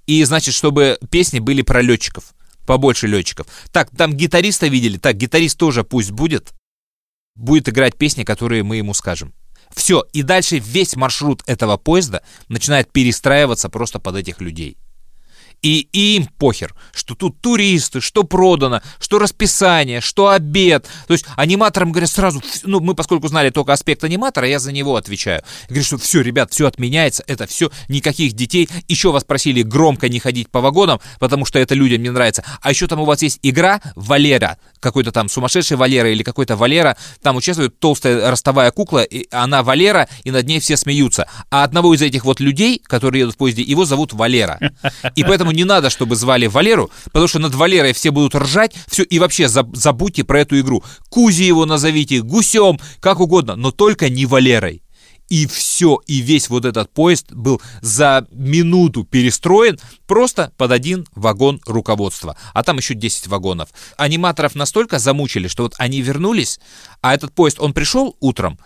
И, значит, чтобы песни были про летчиков. Побольше летчиков. Так, там гитариста видели. Так, гитарист тоже пусть будет. Будет играть песни, которые мы ему скажем. Все, и дальше весь маршрут этого поезда начинает перестраиваться просто под этих людей. И, им похер, что тут туристы, что продано, что расписание, что обед. То есть аниматорам говорят сразу, «Ф- ну мы поскольку знали только аспект аниматора, я за него отвечаю. Говорят, что все, ребят, все отменяется, это все, никаких детей. Еще вас просили громко не ходить по вагонам, потому что это людям не нравится. А еще там у вас есть игра Валера, какой-то там сумасшедший Валера или какой-то Валера. Там участвует толстая ростовая кукла, и она Валера, и над ней все смеются. А одного из этих вот людей, которые едут в поезде, его зовут Валера. И поэтому не надо, чтобы звали Валеру, потому что над Валерой все будут ржать, все, и вообще заб- забудьте про эту игру. Кузи его назовите, гусем, как угодно, но только не Валерой. И все, и весь вот этот поезд был за минуту перестроен просто под один вагон руководства. А там еще 10 вагонов. Аниматоров настолько замучили, что вот они вернулись, а этот поезд, он пришел утром,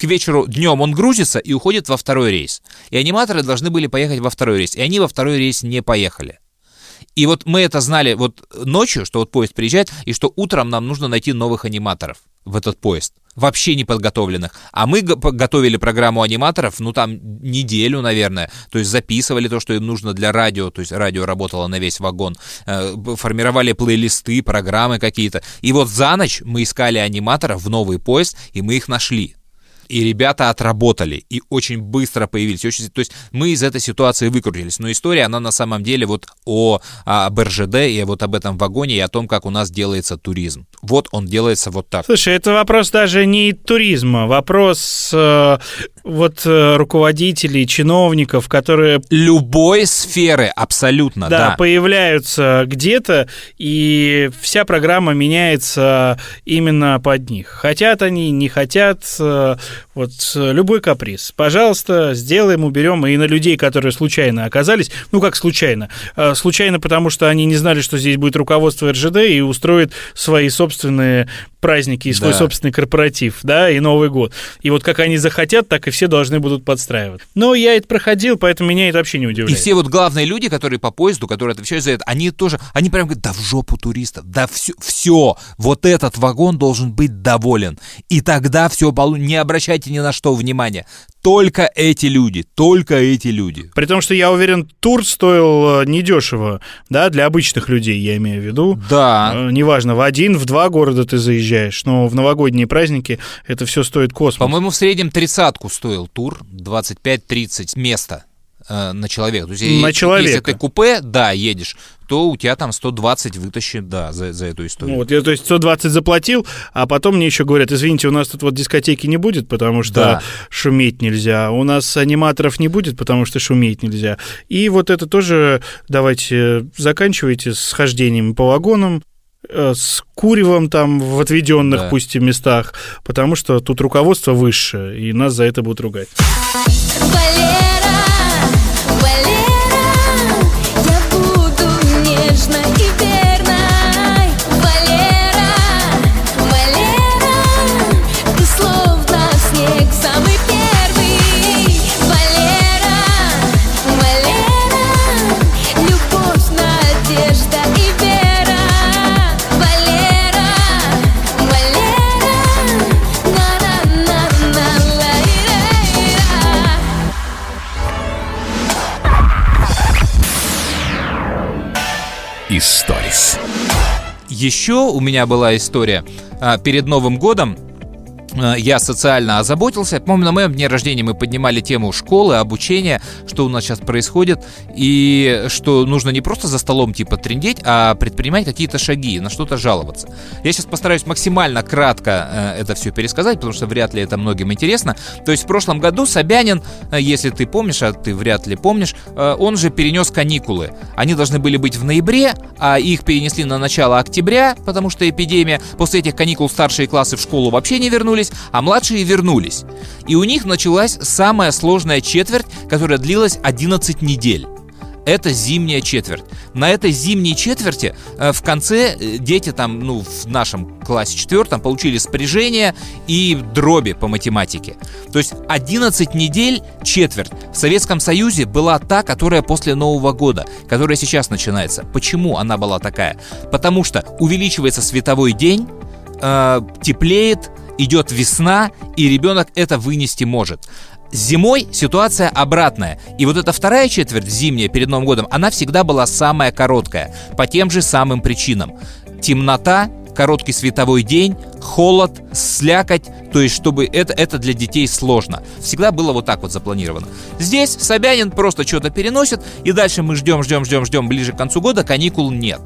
к вечеру, днем он грузится и уходит во второй рейс. И аниматоры должны были поехать во второй рейс, и они во второй рейс не поехали. И вот мы это знали вот ночью, что вот поезд приезжает, и что утром нам нужно найти новых аниматоров в этот поезд. Вообще неподготовленных. А мы готовили программу аниматоров, ну там неделю, наверное. То есть записывали то, что им нужно для радио. То есть радио работало на весь вагон. Э, формировали плейлисты, программы какие-то. И вот за ночь мы искали аниматоров в новый поезд, и мы их нашли. И ребята отработали, и очень быстро появились. Очень, то есть мы из этой ситуации выкрутились. Но история, она на самом деле вот о, об РЖД и вот об этом вагоне, и о том, как у нас делается туризм. Вот он делается вот так. Слушай, это вопрос даже не туризма, вопрос э, вот э, руководителей, чиновников, которые Любой сферы, абсолютно, да, да. появляются где-то, и вся программа меняется именно под них. Хотят они, не хотят, э, вот э, любой каприз. Пожалуйста, сделаем, уберем. И на людей, которые случайно оказались, ну как случайно? Э, Случайно, потому что они не знали, что здесь будет руководство РЖД и устроит свои собственные праздники и свой Да. собственный корпоратив, да, и Новый год. И вот как они захотят, так и все должны будут подстраивать. Но я это проходил, поэтому меня это вообще не И удивляет. все вот главные люди, которые по поезду, которые отвечают за это, они тоже, они прям говорят, да в жопу туристов, да все, все, вот этот вагон должен быть доволен. И тогда все, не обращайте ни на что внимания. Только эти люди, только эти люди. При том, что я уверен, тур стоил э, недешево, да, для обычных людей, я имею в виду. Да. Э, Неважно, в один, в два города ты заезжаешь, но в новогодние праздники это все стоит космос. По-моему, в среднем тридцатку стоил тур, 25-30 места э, на человека. То есть, и- На Если человека. ты купе, да, едешь, то у тебя там 120 вытащит, да, за, за эту историю. Ну, вот я, то есть, 120 заплатил, а потом мне еще говорят, извините, у нас тут вот дискотеки не будет, потому что Да. шуметь нельзя. У нас аниматоров не будет, потому что шуметь нельзя. И вот это тоже давайте заканчивайте с хождением по вагонам, э, с куревом там в отведенных, Да. пусть и местах, потому что тут руководство высшее, и нас за это будут ругать. Валера, Еще у меня была история. А, Перед Новым годом я социально озаботился. Помню, на моем дне рождения мы поднимали тему школы, обучения, что у нас сейчас происходит, и что нужно не просто за столом типа трендеть, а предпринимать какие-то шаги, на что-то жаловаться. Я сейчас постараюсь максимально кратко э, это все пересказать, потому что вряд ли это многим интересно. То есть в прошлом году Собянин, э, если ты помнишь, а ты вряд ли помнишь, э, он же перенес каникулы. Они должны были быть в ноябре, а их перенесли на начало октября, потому что эпидемия. После этих каникул старшие классы в школу вообще не вернулись, а младшие вернулись. И у них началась самая сложная четверть, которая длилась 11 недель. Это зимняя четверть. На этой зимней четверти э, в конце э, дети там, ну, в нашем классе четвертом получили спряжение и дроби по математике. То есть 11 недель четверть в Советском Союзе была та, которая после Нового года, которая сейчас начинается. Почему она была такая? Потому что увеличивается световой день, э, теплеет, идет весна, и ребенок это вынести может. Зимой ситуация обратная. И вот эта вторая четверть зимняя перед Новым годом, она всегда была самая короткая. По тем же самым причинам. Темнота, короткий световой день, холод, слякоть, то есть чтобы это, это для детей сложно. Всегда было вот так вот запланировано. Здесь Собянин просто что-то переносит, и дальше мы ждем, ждем, ждем, ждем, ближе к концу года каникул нет.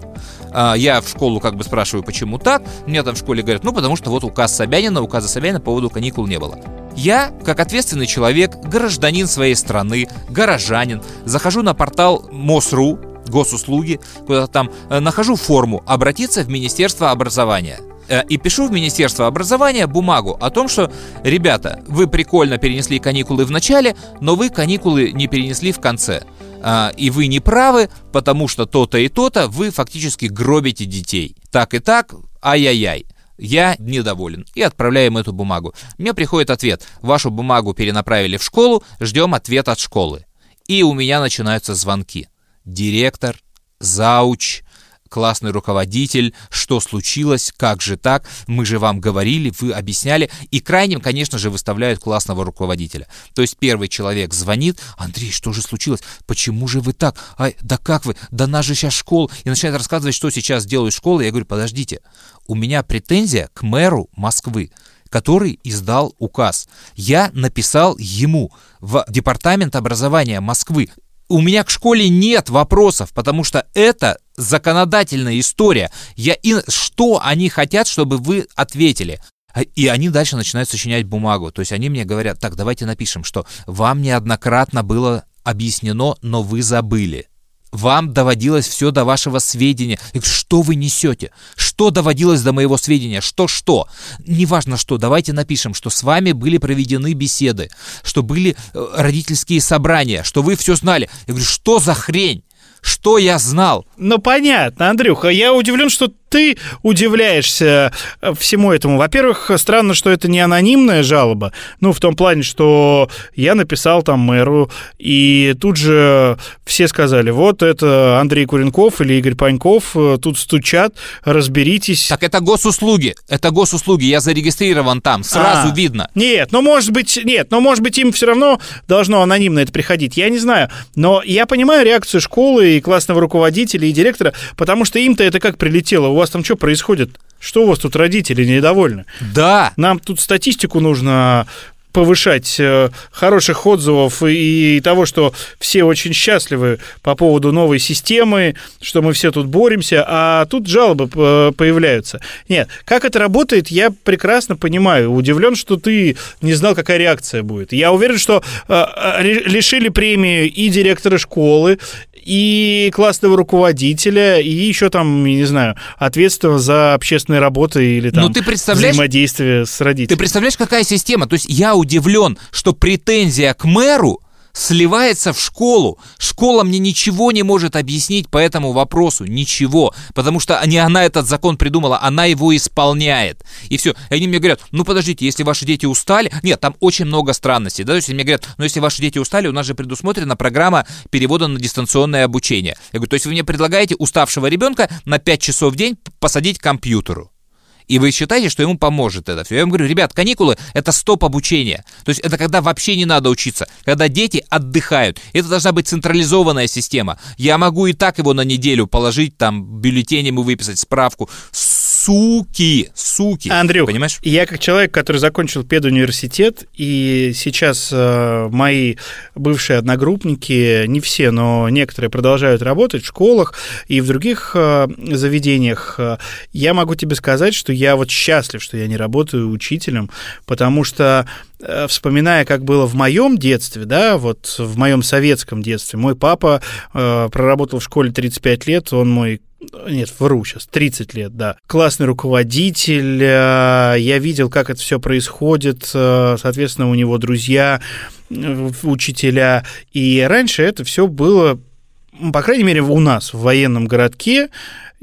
А, Я в школу как бы спрашиваю, почему так. Мне там в школе говорят, ну потому что вот указ Собянина, указа Собянина по поводу каникул не было. Я, как ответственный человек, гражданин своей страны, горожанин, захожу на портал МОСРУ, госуслуги, куда там э, нахожу форму «Обратиться в Министерство образования». Э, И пишу в Министерство образования бумагу о том, что, ребята, вы прикольно перенесли каникулы в начале, но вы каникулы не перенесли в конце. А, И вы не правы, потому что то-то и то-то вы фактически гробите детей. Так и так, ай-яй-яй. Я недоволен. И отправляем эту бумагу. Мне приходит ответ. Вашу бумагу перенаправили в школу, ждем ответ от школы. И у меня начинаются звонки. Директор, зауч, классный руководитель, что случилось, как же так, мы же вам говорили, вы объясняли, и крайним, конечно же, выставляют классного руководителя. То есть первый человек звонит, Андрей, что же случилось, почему же вы так, Ай, да как вы, да нас же сейчас школа, и начинает рассказывать, что сейчас делают школы, я говорю, подождите, у меня претензия к мэру Москвы, который издал указ. Я написал ему в Департамент образования Москвы. У меня к школе нет вопросов, потому что это законодательная история. Я и что они хотят, чтобы вы ответили? А- И они дальше начинают сочинять бумагу. То есть они мне говорят, так, давайте напишем, что вам неоднократно было объяснено, но вы забыли. Вам доводилось все до вашего сведения. Что вы несете? Что доводилось до моего сведения? Что-что? Неважно что, давайте напишем, что с вами были проведены беседы, что были э, родительские собрания, что вы все знали. Я говорю, что за хрень? Что я знал? Ну, понятно, Андрюха. Я удивлен, что ты удивляешься э, всему этому. Во-первых, странно, что это не анонимная жалоба. Ну, в том плане, что я написал там мэру, и тут же все сказали, вот это Андрей Куренков или Игорь Паньков, э, тут стучат, разберитесь. Так это госуслуги. Это госуслуги. Я зарегистрирован там. Сразу А, видно. Нет, ну может быть, нет, но может быть им все равно должно анонимно это приходить. Я не знаю, но я понимаю реакцию школы и классного руководителя и директора, потому что им-то это как прилетело. У вас там что происходит? Что у вас тут родители недовольны? Да. Нам тут статистику нужно повышать э, хороших отзывов и, и того, что все очень счастливы по поводу новой системы, что мы все тут боремся, а тут жалобы э, появляются. Нет, как это работает, я прекрасно понимаю. Удивлен, что ты не знал, какая реакция будет. Я уверен, что э, лишили премии и директора школы, и классного руководителя, и еще там, я не знаю, ответственного за общественные работы или там Ну, ты представляешь- взаимодействие с родителями. Ты представляешь, какая система? То есть я удивлен, что претензия к мэру сливается в школу. Школа мне ничего не может объяснить по этому вопросу. Ничего. Потому что не она этот закон придумала, она его исполняет. И все. И они мне говорят, ну подождите, если ваши дети устали... Нет, там очень много странностей. Да? То есть они мне говорят, ну если ваши дети устали, у нас же предусмотрена программа перевода на дистанционное обучение. Я говорю, то есть вы мне предлагаете уставшего ребенка на 5 часов в день посадить к компьютеру. И вы считаете, что ему поможет это все. Я вам говорю, ребят, каникулы — это стоп обучения. То есть это когда вообще не надо учиться, когда дети отдыхают. Это должна быть централизованная система. Я могу и так его на неделю положить, там, бюллетенем и выписать справку. Суки, суки. Андрюх, Понимаешь? я как человек, который закончил педуниверситет, и сейчас э, мои бывшие одногруппники, не все, но некоторые продолжают работать в школах и в других э, заведениях, э, я могу тебе сказать, что я вот счастлив, что я не работаю учителем, потому что вспоминая, как было в моем детстве, да, вот в моем советском детстве, мой папа э, проработал в школе 35 лет, он мой нет, вру сейчас, 30 лет, да. Классный руководитель, э, я видел, как это все происходит, э, соответственно, у него друзья, э, учителя, и раньше это все было, по крайней мере, у нас, в военном городке,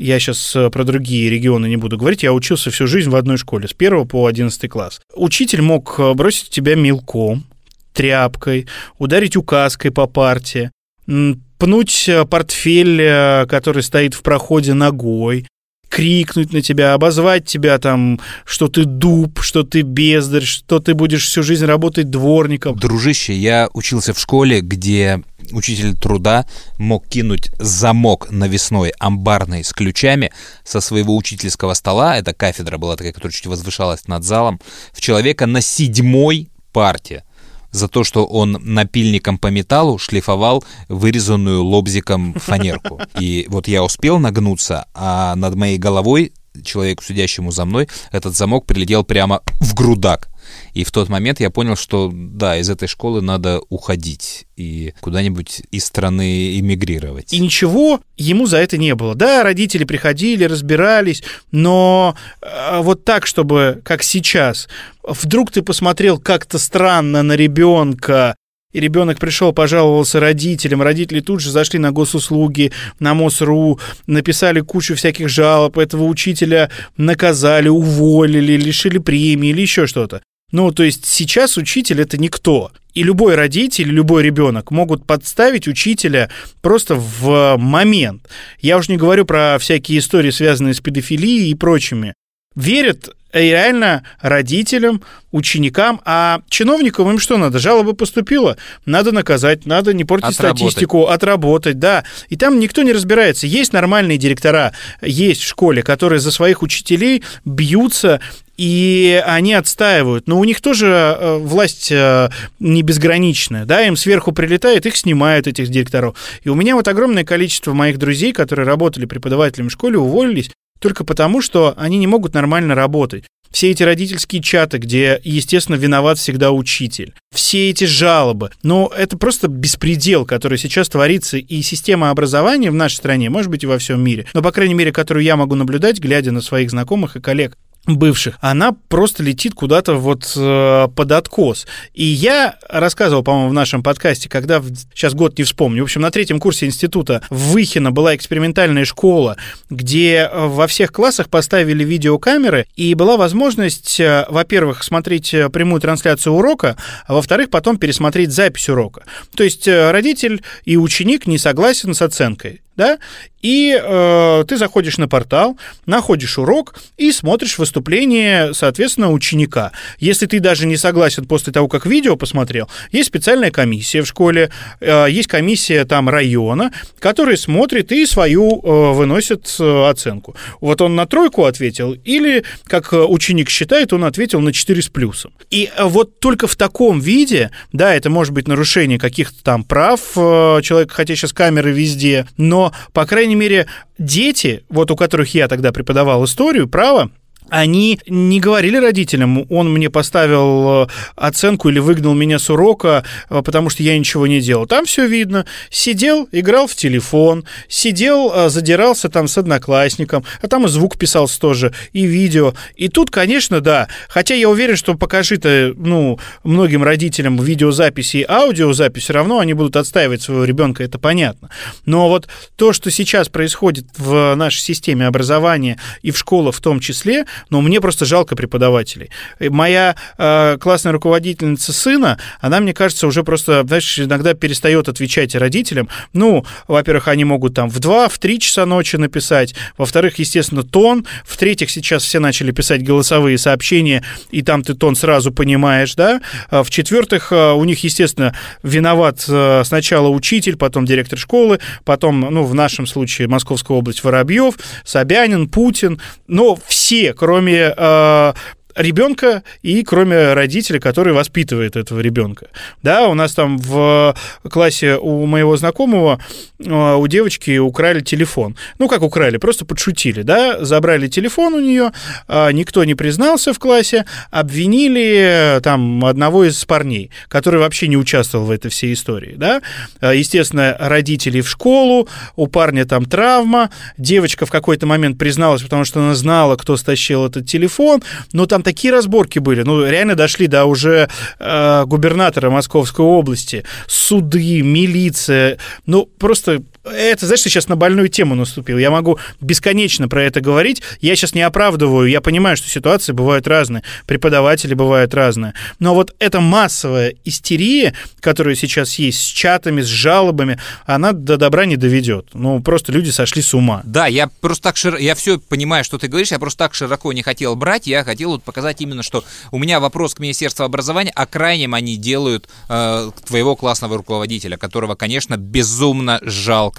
я сейчас про другие регионы не буду говорить, я учился всю жизнь в одной школе, с 1 по 11 класс. Учитель мог э, бросить тебя мелком, тряпкой, ударить указкой по парте, пнуть э, портфель, э, который стоит в проходе ногой, крикнуть на тебя, обозвать тебя там, что ты дуб, что ты бездарь, что ты будешь всю жизнь работать дворником. Дружище, я учился в школе, где учитель труда мог кинуть замок навесной амбарный с ключами со своего учительского стола, эта кафедра была такая, которая чуть возвышалась над залом, в человека на седьмой парте за то, что он напильником по металлу шлифовал вырезанную лобзиком фанерку. И вот я успел нагнуться, а над моей головой человеку, сидящему за мной, этот замок прилетел прямо в грудак. И в тот момент я понял, что да, из этой школы надо уходить и куда-нибудь из страны эмигрировать. И ничего ему за это не было. Да, родители приходили, разбирались, но э, вот так, чтобы, как сейчас, вдруг ты посмотрел как-то странно на ребенка, и ребенок пришел, пожаловался родителям, родители тут же зашли на госуслуги, на МОСРУ, написали кучу всяких жалоб, этого учителя наказали, уволили, лишили премии или еще что-то. Ну, то есть сейчас учитель это никто. И любой родитель, любой ребенок могут подставить учителя просто в момент. Я уже не говорю про всякие истории, связанные с педофилией и прочими. Верят и реально родителям, ученикам, а чиновникам им что надо? Жалоба поступила, надо наказать, надо не портить Отработать. статистику, отработать, да. И там никто не разбирается. Есть нормальные директора, есть в школе, которые за своих учителей бьются и они отстаивают. Но у них тоже э, власть э, не безграничная, да, им сверху прилетает, их снимают, этих директоров. И у меня вот огромное количество моих друзей, которые работали преподавателями в школе, уволились только потому, что они не могут нормально работать. Все эти родительские чаты, где, естественно, виноват всегда учитель. Все эти жалобы. Но это просто беспредел, который сейчас творится. И система образования в нашей стране, может быть, и во всем мире, но, по крайней мере, которую я могу наблюдать, глядя на своих знакомых и коллег, бывших, она просто летит куда-то вот э, под откос. И я рассказывал, по-моему, в нашем подкасте, когда, в- сейчас год не вспомню, в общем, на третьем курсе института в Выхино была экспериментальная школа, где э, во всех классах поставили видеокамеры, и была возможность, э, во-первых, смотреть э, прямую трансляцию урока, а во-вторых, потом пересмотреть запись урока. То есть родитель и ученик не согласен с оценкой. Да? И э, ты заходишь на портал, находишь урок и смотришь выступление, соответственно, ученика. Если ты даже не согласен после того, как видео посмотрел, есть специальная комиссия в школе, э, есть комиссия там района, которая смотрит и свою э, выносит э, оценку. Вот он на тройку ответил, или, как э, ученик считает, он ответил на 4 с плюсом. И э, вот только в таком виде, да, это может быть нарушение каких-то там прав э, человека, хотя сейчас камеры везде, но, по крайней мере, дети, вот у которых я тогда преподавал историю, право, они не говорили родителям, он мне поставил э, оценку или выгнал меня с урока, э, потому что я ничего не делал. Там все видно. Сидел, играл в телефон, сидел, э, задирался там с одноклассником, а там и звук писался тоже, и видео. И тут, конечно, да, хотя я уверен, что покажи-то, ну, многим родителям видеозаписи и аудиозапись, все равно они будут отстаивать своего ребенка, это понятно. Но вот то, что сейчас происходит в нашей системе образования и в школах в том числе, но мне просто жалко преподавателей. Моя э, классная руководительница сына, она, мне кажется, уже просто, знаешь, иногда перестает отвечать родителям. Ну, во-первых, они могут там в 2, в 3 часа ночи написать, во-вторых, естественно, тон, в-третьих, сейчас все начали писать голосовые сообщения, и там ты тон сразу понимаешь, да, А в-четвертых, э, у них, естественно, виноват э, сначала учитель, потом директор школы, потом, ну, в нашем случае Московская область Воробьев, Собянин, Путин, но все, кроме э, ребенка и кроме родителя, который воспитывает этого ребенка. Да, у нас там в классе у моего знакомого э, у девочки украли телефон. Ну, как украли, просто подшутили, да, забрали телефон у нее, э, никто не признался в классе, обвинили э, там одного из парней, который вообще не участвовал в этой всей истории, да. Э, Естественно, родители в школу, у парня там травма, девочка в какой-то момент призналась, потому что она знала, кто стащил этот телефон, но там такие разборки были, ну, реально дошли до уже э, губернатора Московской области, суды, милиция, ну, просто это, знаешь, ты сейчас на больную тему наступил. Я могу бесконечно про это говорить. Я сейчас не оправдываю. Я понимаю, что ситуации бывают разные. Преподаватели бывают разные. Но вот эта массовая истерия, которая сейчас есть с чатами, с жалобами, она до добра не доведет. Ну, просто люди сошли с ума. Да, я просто так широко, я все понимаю, что ты говоришь, я просто так широко не хотел брать, я хотел вот показать именно, что у меня вопрос к Министерству образования, а крайним они делают э, твоего классного руководителя, которого, конечно, безумно жалко.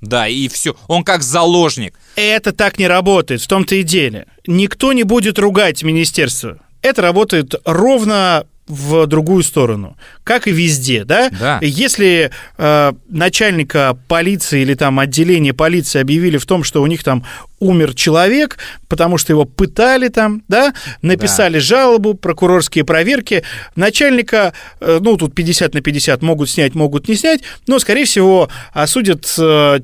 Да, и все. Он как заложник. Это так не работает, в том-то и деле. Никто не будет ругать министерство. Это работает ровно в другую сторону, как и везде, да? Да. Если э, начальника полиции или там отделения полиции объявили в том, что у них там умер человек, потому что его пытали там, да, написали жалобу, прокурорские проверки, начальника, э, ну, тут 50 на 50 могут снять, могут не снять, но, скорее всего, осудят э,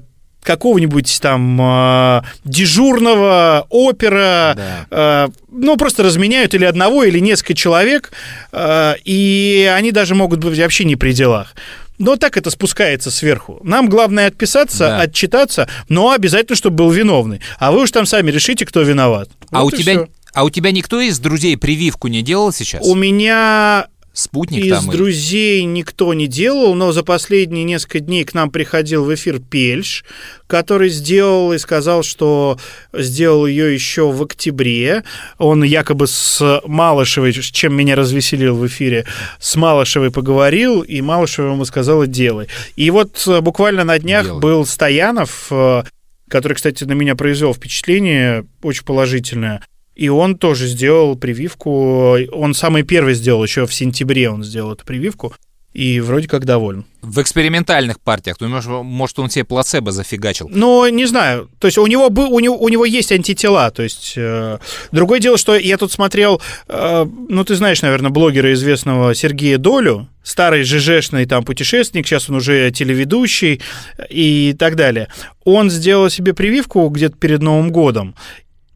какого-нибудь там э, дежурного опера, Да. э, ну, просто разменяют или одного, или несколько человек, э, и они даже могут быть вообще не при делах. Но так это спускается сверху. Нам главное отписаться, Да. отчитаться, но обязательно, чтобы был виновный. А вы уж там сами решите, кто виноват. А Вот у тебя, всё. а у тебя никто из друзей прививку не делал сейчас? У меня Спутник из там? или- друзей никто не делал, но за последние несколько дней к нам приходил в эфир Пельш, который сделал и сказал, что сделал ее еще в октябре. Он якобы с Малышевой, чем меня развеселил в эфире, с Малышевой поговорил, и Малышева ему сказала «делай». И вот э, буквально на днях Делай. был Стоянов, э, который, кстати, на меня произвел впечатление очень положительное. И он тоже сделал прививку. Он самый первый сделал, еще в сентябре он сделал эту прививку. И вроде как доволен. В экспериментальных партиях. Ну, может, может, он себе плацебо зафигачил. Но не знаю. То есть у него, бы, у него, у него есть антитела. То есть э, другое дело, что я тут смотрел, э, ну ты знаешь, наверное, блогера известного Сергея Долю, старый ЖЖшный там путешественник, сейчас он уже телеведущий и так далее. Он сделал себе прививку где-то перед Новым годом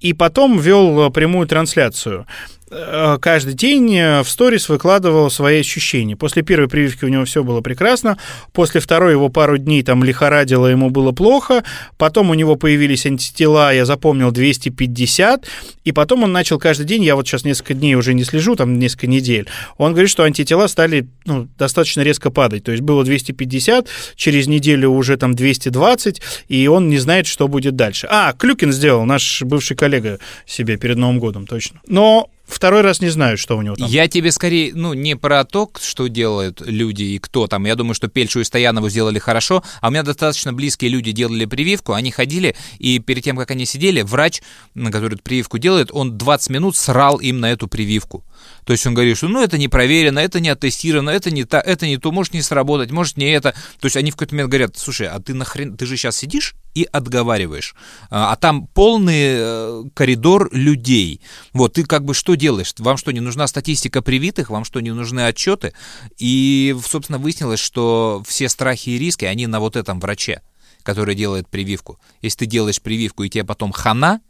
и потом вел э, прямую трансляцию. Э, Каждый день э, в сторис выкладывал свои ощущения. После первой прививки у него все было прекрасно, после второй его пару дней там лихорадило, ему было плохо, потом у него появились антитела, я запомнил, 250, и потом он начал каждый день, я вот сейчас несколько дней уже не слежу, там несколько недель, он говорит, что антитела стали ну, достаточно резко падать, то есть было 250, через неделю уже там 220, и он не знает, что будет дальше. А, Клюкин сделал, наш бывший коллега себе перед Новым годом, точно. Но второй раз не знаю, что у него там. Я тебе скорее, ну, не про то, что делают люди и кто там. Я думаю, что Пельшу и Стоянову сделали хорошо, а у меня достаточно близкие люди делали прививку, они ходили, и перед тем, как они сидели, врач, который эту прививку делает, он 20 минут срал им на эту прививку. То есть он говорит, что ну это не проверено, это не оттестировано, это не, та, это не то, может не сработать, может не это. То есть они в какой-то момент говорят, слушай, а ты нахрен, ты же сейчас сидишь и отговариваешь, а а там полный э, коридор людей. Вот ты как бы что делаешь? Вам что, не нужна статистика привитых? Вам что, не нужны отчеты? И, собственно, выяснилось, что все страхи и риски, они на вот этом враче, который делает прививку. Если ты делаешь прививку, и тебе потом хана,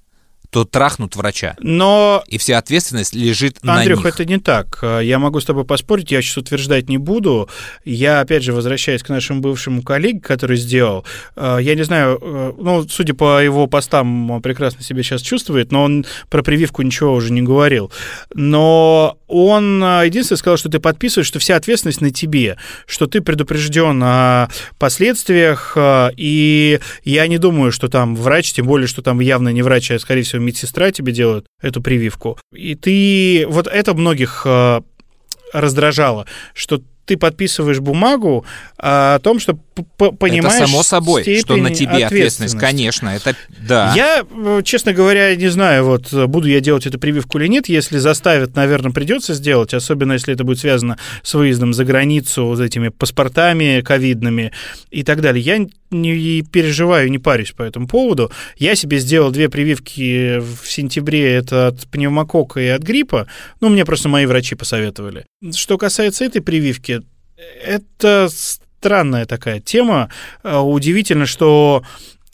то трахнут врача. Но И вся ответственность лежит на Андрюх, них. это не так. Я могу с тобой поспорить, я сейчас утверждать не буду. Я, опять же, возвращаюсь к нашему бывшему коллеге, который сделал. Э, Я не знаю, э, ну, судя по его постам, он прекрасно себя сейчас чувствует, но он про прививку ничего уже не говорил. Но он э, единственное сказал, что ты подписываешь, что вся ответственность на тебе, что ты предупрежден о последствиях, и я не думаю, что там врач, тем более, что там явно не врач, а, скорее всего, медсестра тебе делает эту прививку. И ты... Вот это многих э, раздражало, что ты подписываешь бумагу а, о том, что понимаешь это само собой, что на тебе ответственность. Конечно, это да. Я, э, честно говоря, не знаю, вот э, буду я делать эту прививку или нет. Если заставят, наверное, придется сделать, особенно если это будет связано с выездом за границу, с этими паспортами ковидными и так далее. Я не переживаю, не парюсь по этому поводу. Я себе сделал две прививки в сентябре, это от пневмокока и от гриппа. Ну, мне просто мои врачи посоветовали. Что касается этой прививки, это странная такая тема. Э, Удивительно, что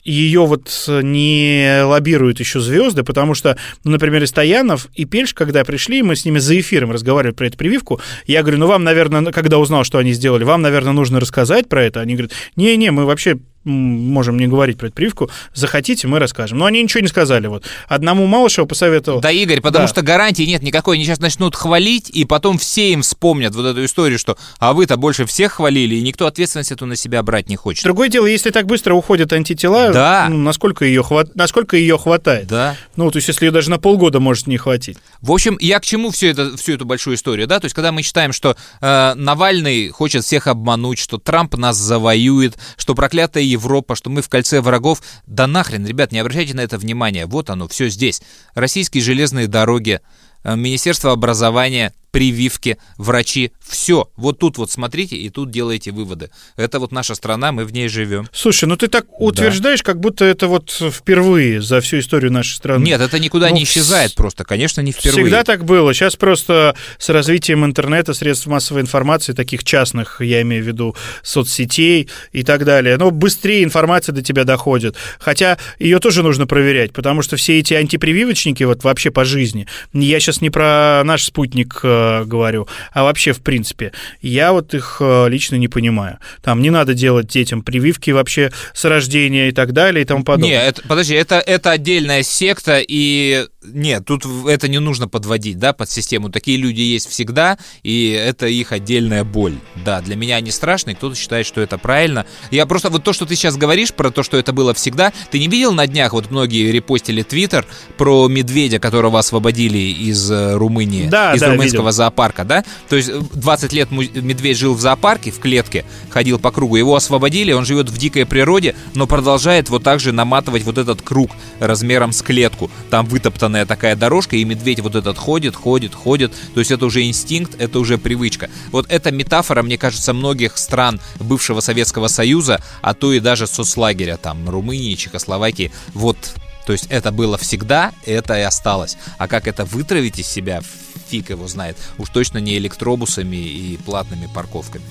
ее вот не лоббируют еще звезды, потому что, ну, например, и Стоянов, и Пельш, когда пришли, мы с ними за эфиром разговаривали про эту прививку, я говорю, ну, вам, наверное, когда узнал, что они сделали, вам, наверное, нужно рассказать про это. Они говорят, не-не, мы вообще можем не говорить про эту прививку, захотите, мы расскажем. Но они ничего не сказали. Вот одному Малышеву посоветовал. Да, Игорь, потому Да. что гарантии нет никакой. Они сейчас начнут хвалить, и потом все им вспомнят вот эту историю, что а вы-то больше всех хвалили, и никто ответственность эту на себя брать не хочет. Другое дело, если так быстро уходят антитела, Да. ну, насколько, ее хват... насколько ее хватает. Да. Ну, то есть, если ее даже на полгода может не хватить. В общем, я к чему все это, всю эту большую историю, да? То есть, когда мы читаем, что э, Навальный хочет всех обмануть, что Трамп нас завоюет, что проклятая Европа, что мы в кольце врагов, да нахрен, ребят, не обращайте на это внимания. Вот оно, все здесь. Российские железные дороги, э, Министерство образования, прививки, врачи. Все. Вот тут вот смотрите и тут делаете выводы. Это вот наша страна, мы в ней живем. Слушай, ну ты так утверждаешь, как будто это вот впервые за всю историю нашей страны. Нет, это никуда Ну, не исчезает просто. Конечно, не впервые. Всегда так было. Сейчас просто с развитием интернета, средств массовой информации, таких частных, я имею в виду, соцсетей и так далее, ну, быстрее информация до тебя доходит. Хотя ее тоже нужно проверять, потому что все эти антипрививочники вот вообще по жизни, я сейчас не про наш спутник э, говорю, а вообще в принципе, я вот их э, лично не понимаю. Там не надо делать детям прививки вообще с рождения и так далее и тому подобное. Не, это, подожди, это, это отдельная секта, и нет, тут это не нужно подводить, да, под систему. Такие люди есть всегда, и это их отдельная боль. Да, для меня они страшные, кто-то считает, что это правильно. Я просто, вот то, что ты сейчас говоришь про то, что это было всегда, ты не видел на днях, вот многие репостили твиттер про медведя, которого освободили из э, Румынии, Да, из да, румынского видел. зоопарка, да? То есть э, 20 лет му- медведь жил в зоопарке, в клетке, ходил по кругу, его освободили, он живет в дикой природе, но продолжает вот так же наматывать вот этот круг размером с клетку. Там вытоптанная такая дорожка, и медведь вот этот ходит, ходит, ходит. То есть это уже инстинкт, это уже привычка. Вот эта метафора, мне кажется, многих стран бывшего Советского Союза, а то и даже соцлагеря, там, Румынии, Чехословакии, вот то есть это было всегда, это и осталось. А как это вытравить из себя, фиг его знает. Уж точно не электробусами и платными парковками.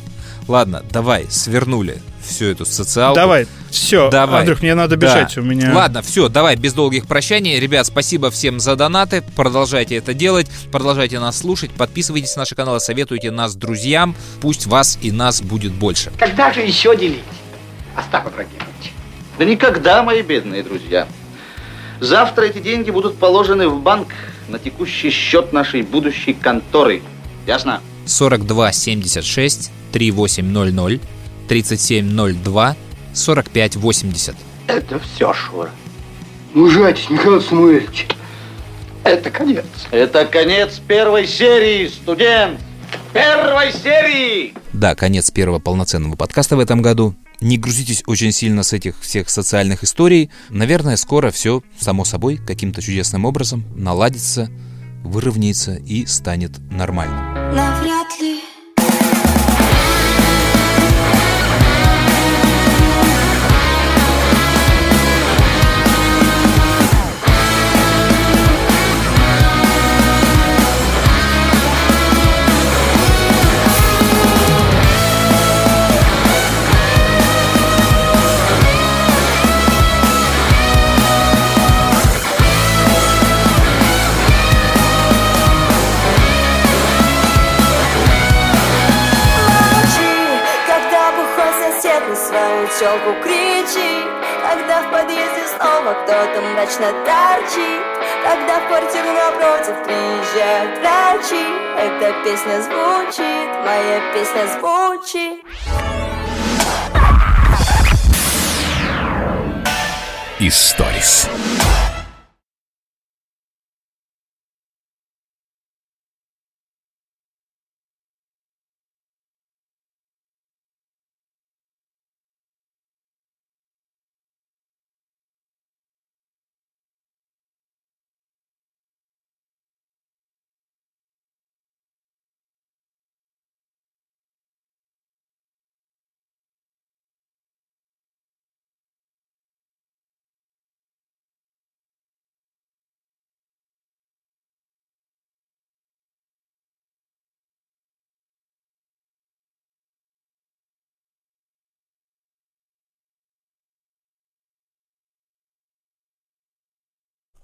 Ладно, давай, свернули всю эту социалку. Давай, все, Давай. Андрюх, мне надо бежать, Да. у меня... Ладно, все, давай, без долгих прощаний. Ребят, спасибо всем за донаты. Продолжайте это делать, продолжайте нас слушать, подписывайтесь на наши каналы, советуйте нас друзьям. Пусть вас и нас будет больше. Когда же еще делить? Остап Ибрагимович. Да никогда, мои бедные друзья. Завтра эти деньги будут положены в банк на текущий счет нашей будущей конторы. Ясно? 42 76 3800 3702 45 80. Это все, Шура. Мужайтесь, Михаил Самуэльевич. Это конец. Это конец первой серии, студент! Первой серии! Да, конец первого полноценного подкаста в этом году. Не грузитесь очень сильно с этих всех социальных историй. Наверное, скоро все, само собой, каким-то чудесным образом наладится, выровняется и станет нормальным. Навряд ли свою челку кричит Когда в подъезде снова кто-то мрачно торчит Когда в квартиру напротив приезжают врачи Эта песня звучит, моя песня звучит Историс.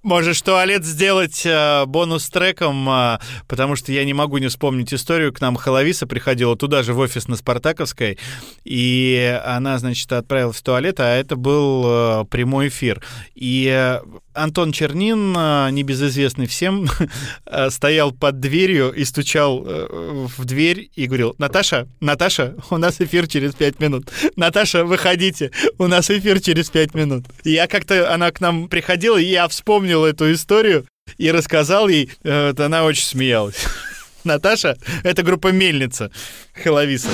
Можешь туалет сделать э, бонус-треком, э, потому что я не могу не вспомнить историю. К нам Халависа приходила туда же в офис на Спартаковской, и она, значит, отправилась в туалет, а это был э, прямой эфир. И э, Антон Чернин, э, небезызвестный всем, э, стоял под дверью и стучал э, в дверь и говорил, Наташа, Наташа, у нас эфир через пять минут. Наташа, выходите, у нас эфир через пять минут. И я как-то, она к нам приходила, и я вспомнил эту историю и рассказал ей, э, вот она очень смеялась. Наташа, это группа Мельница, Хеловиса.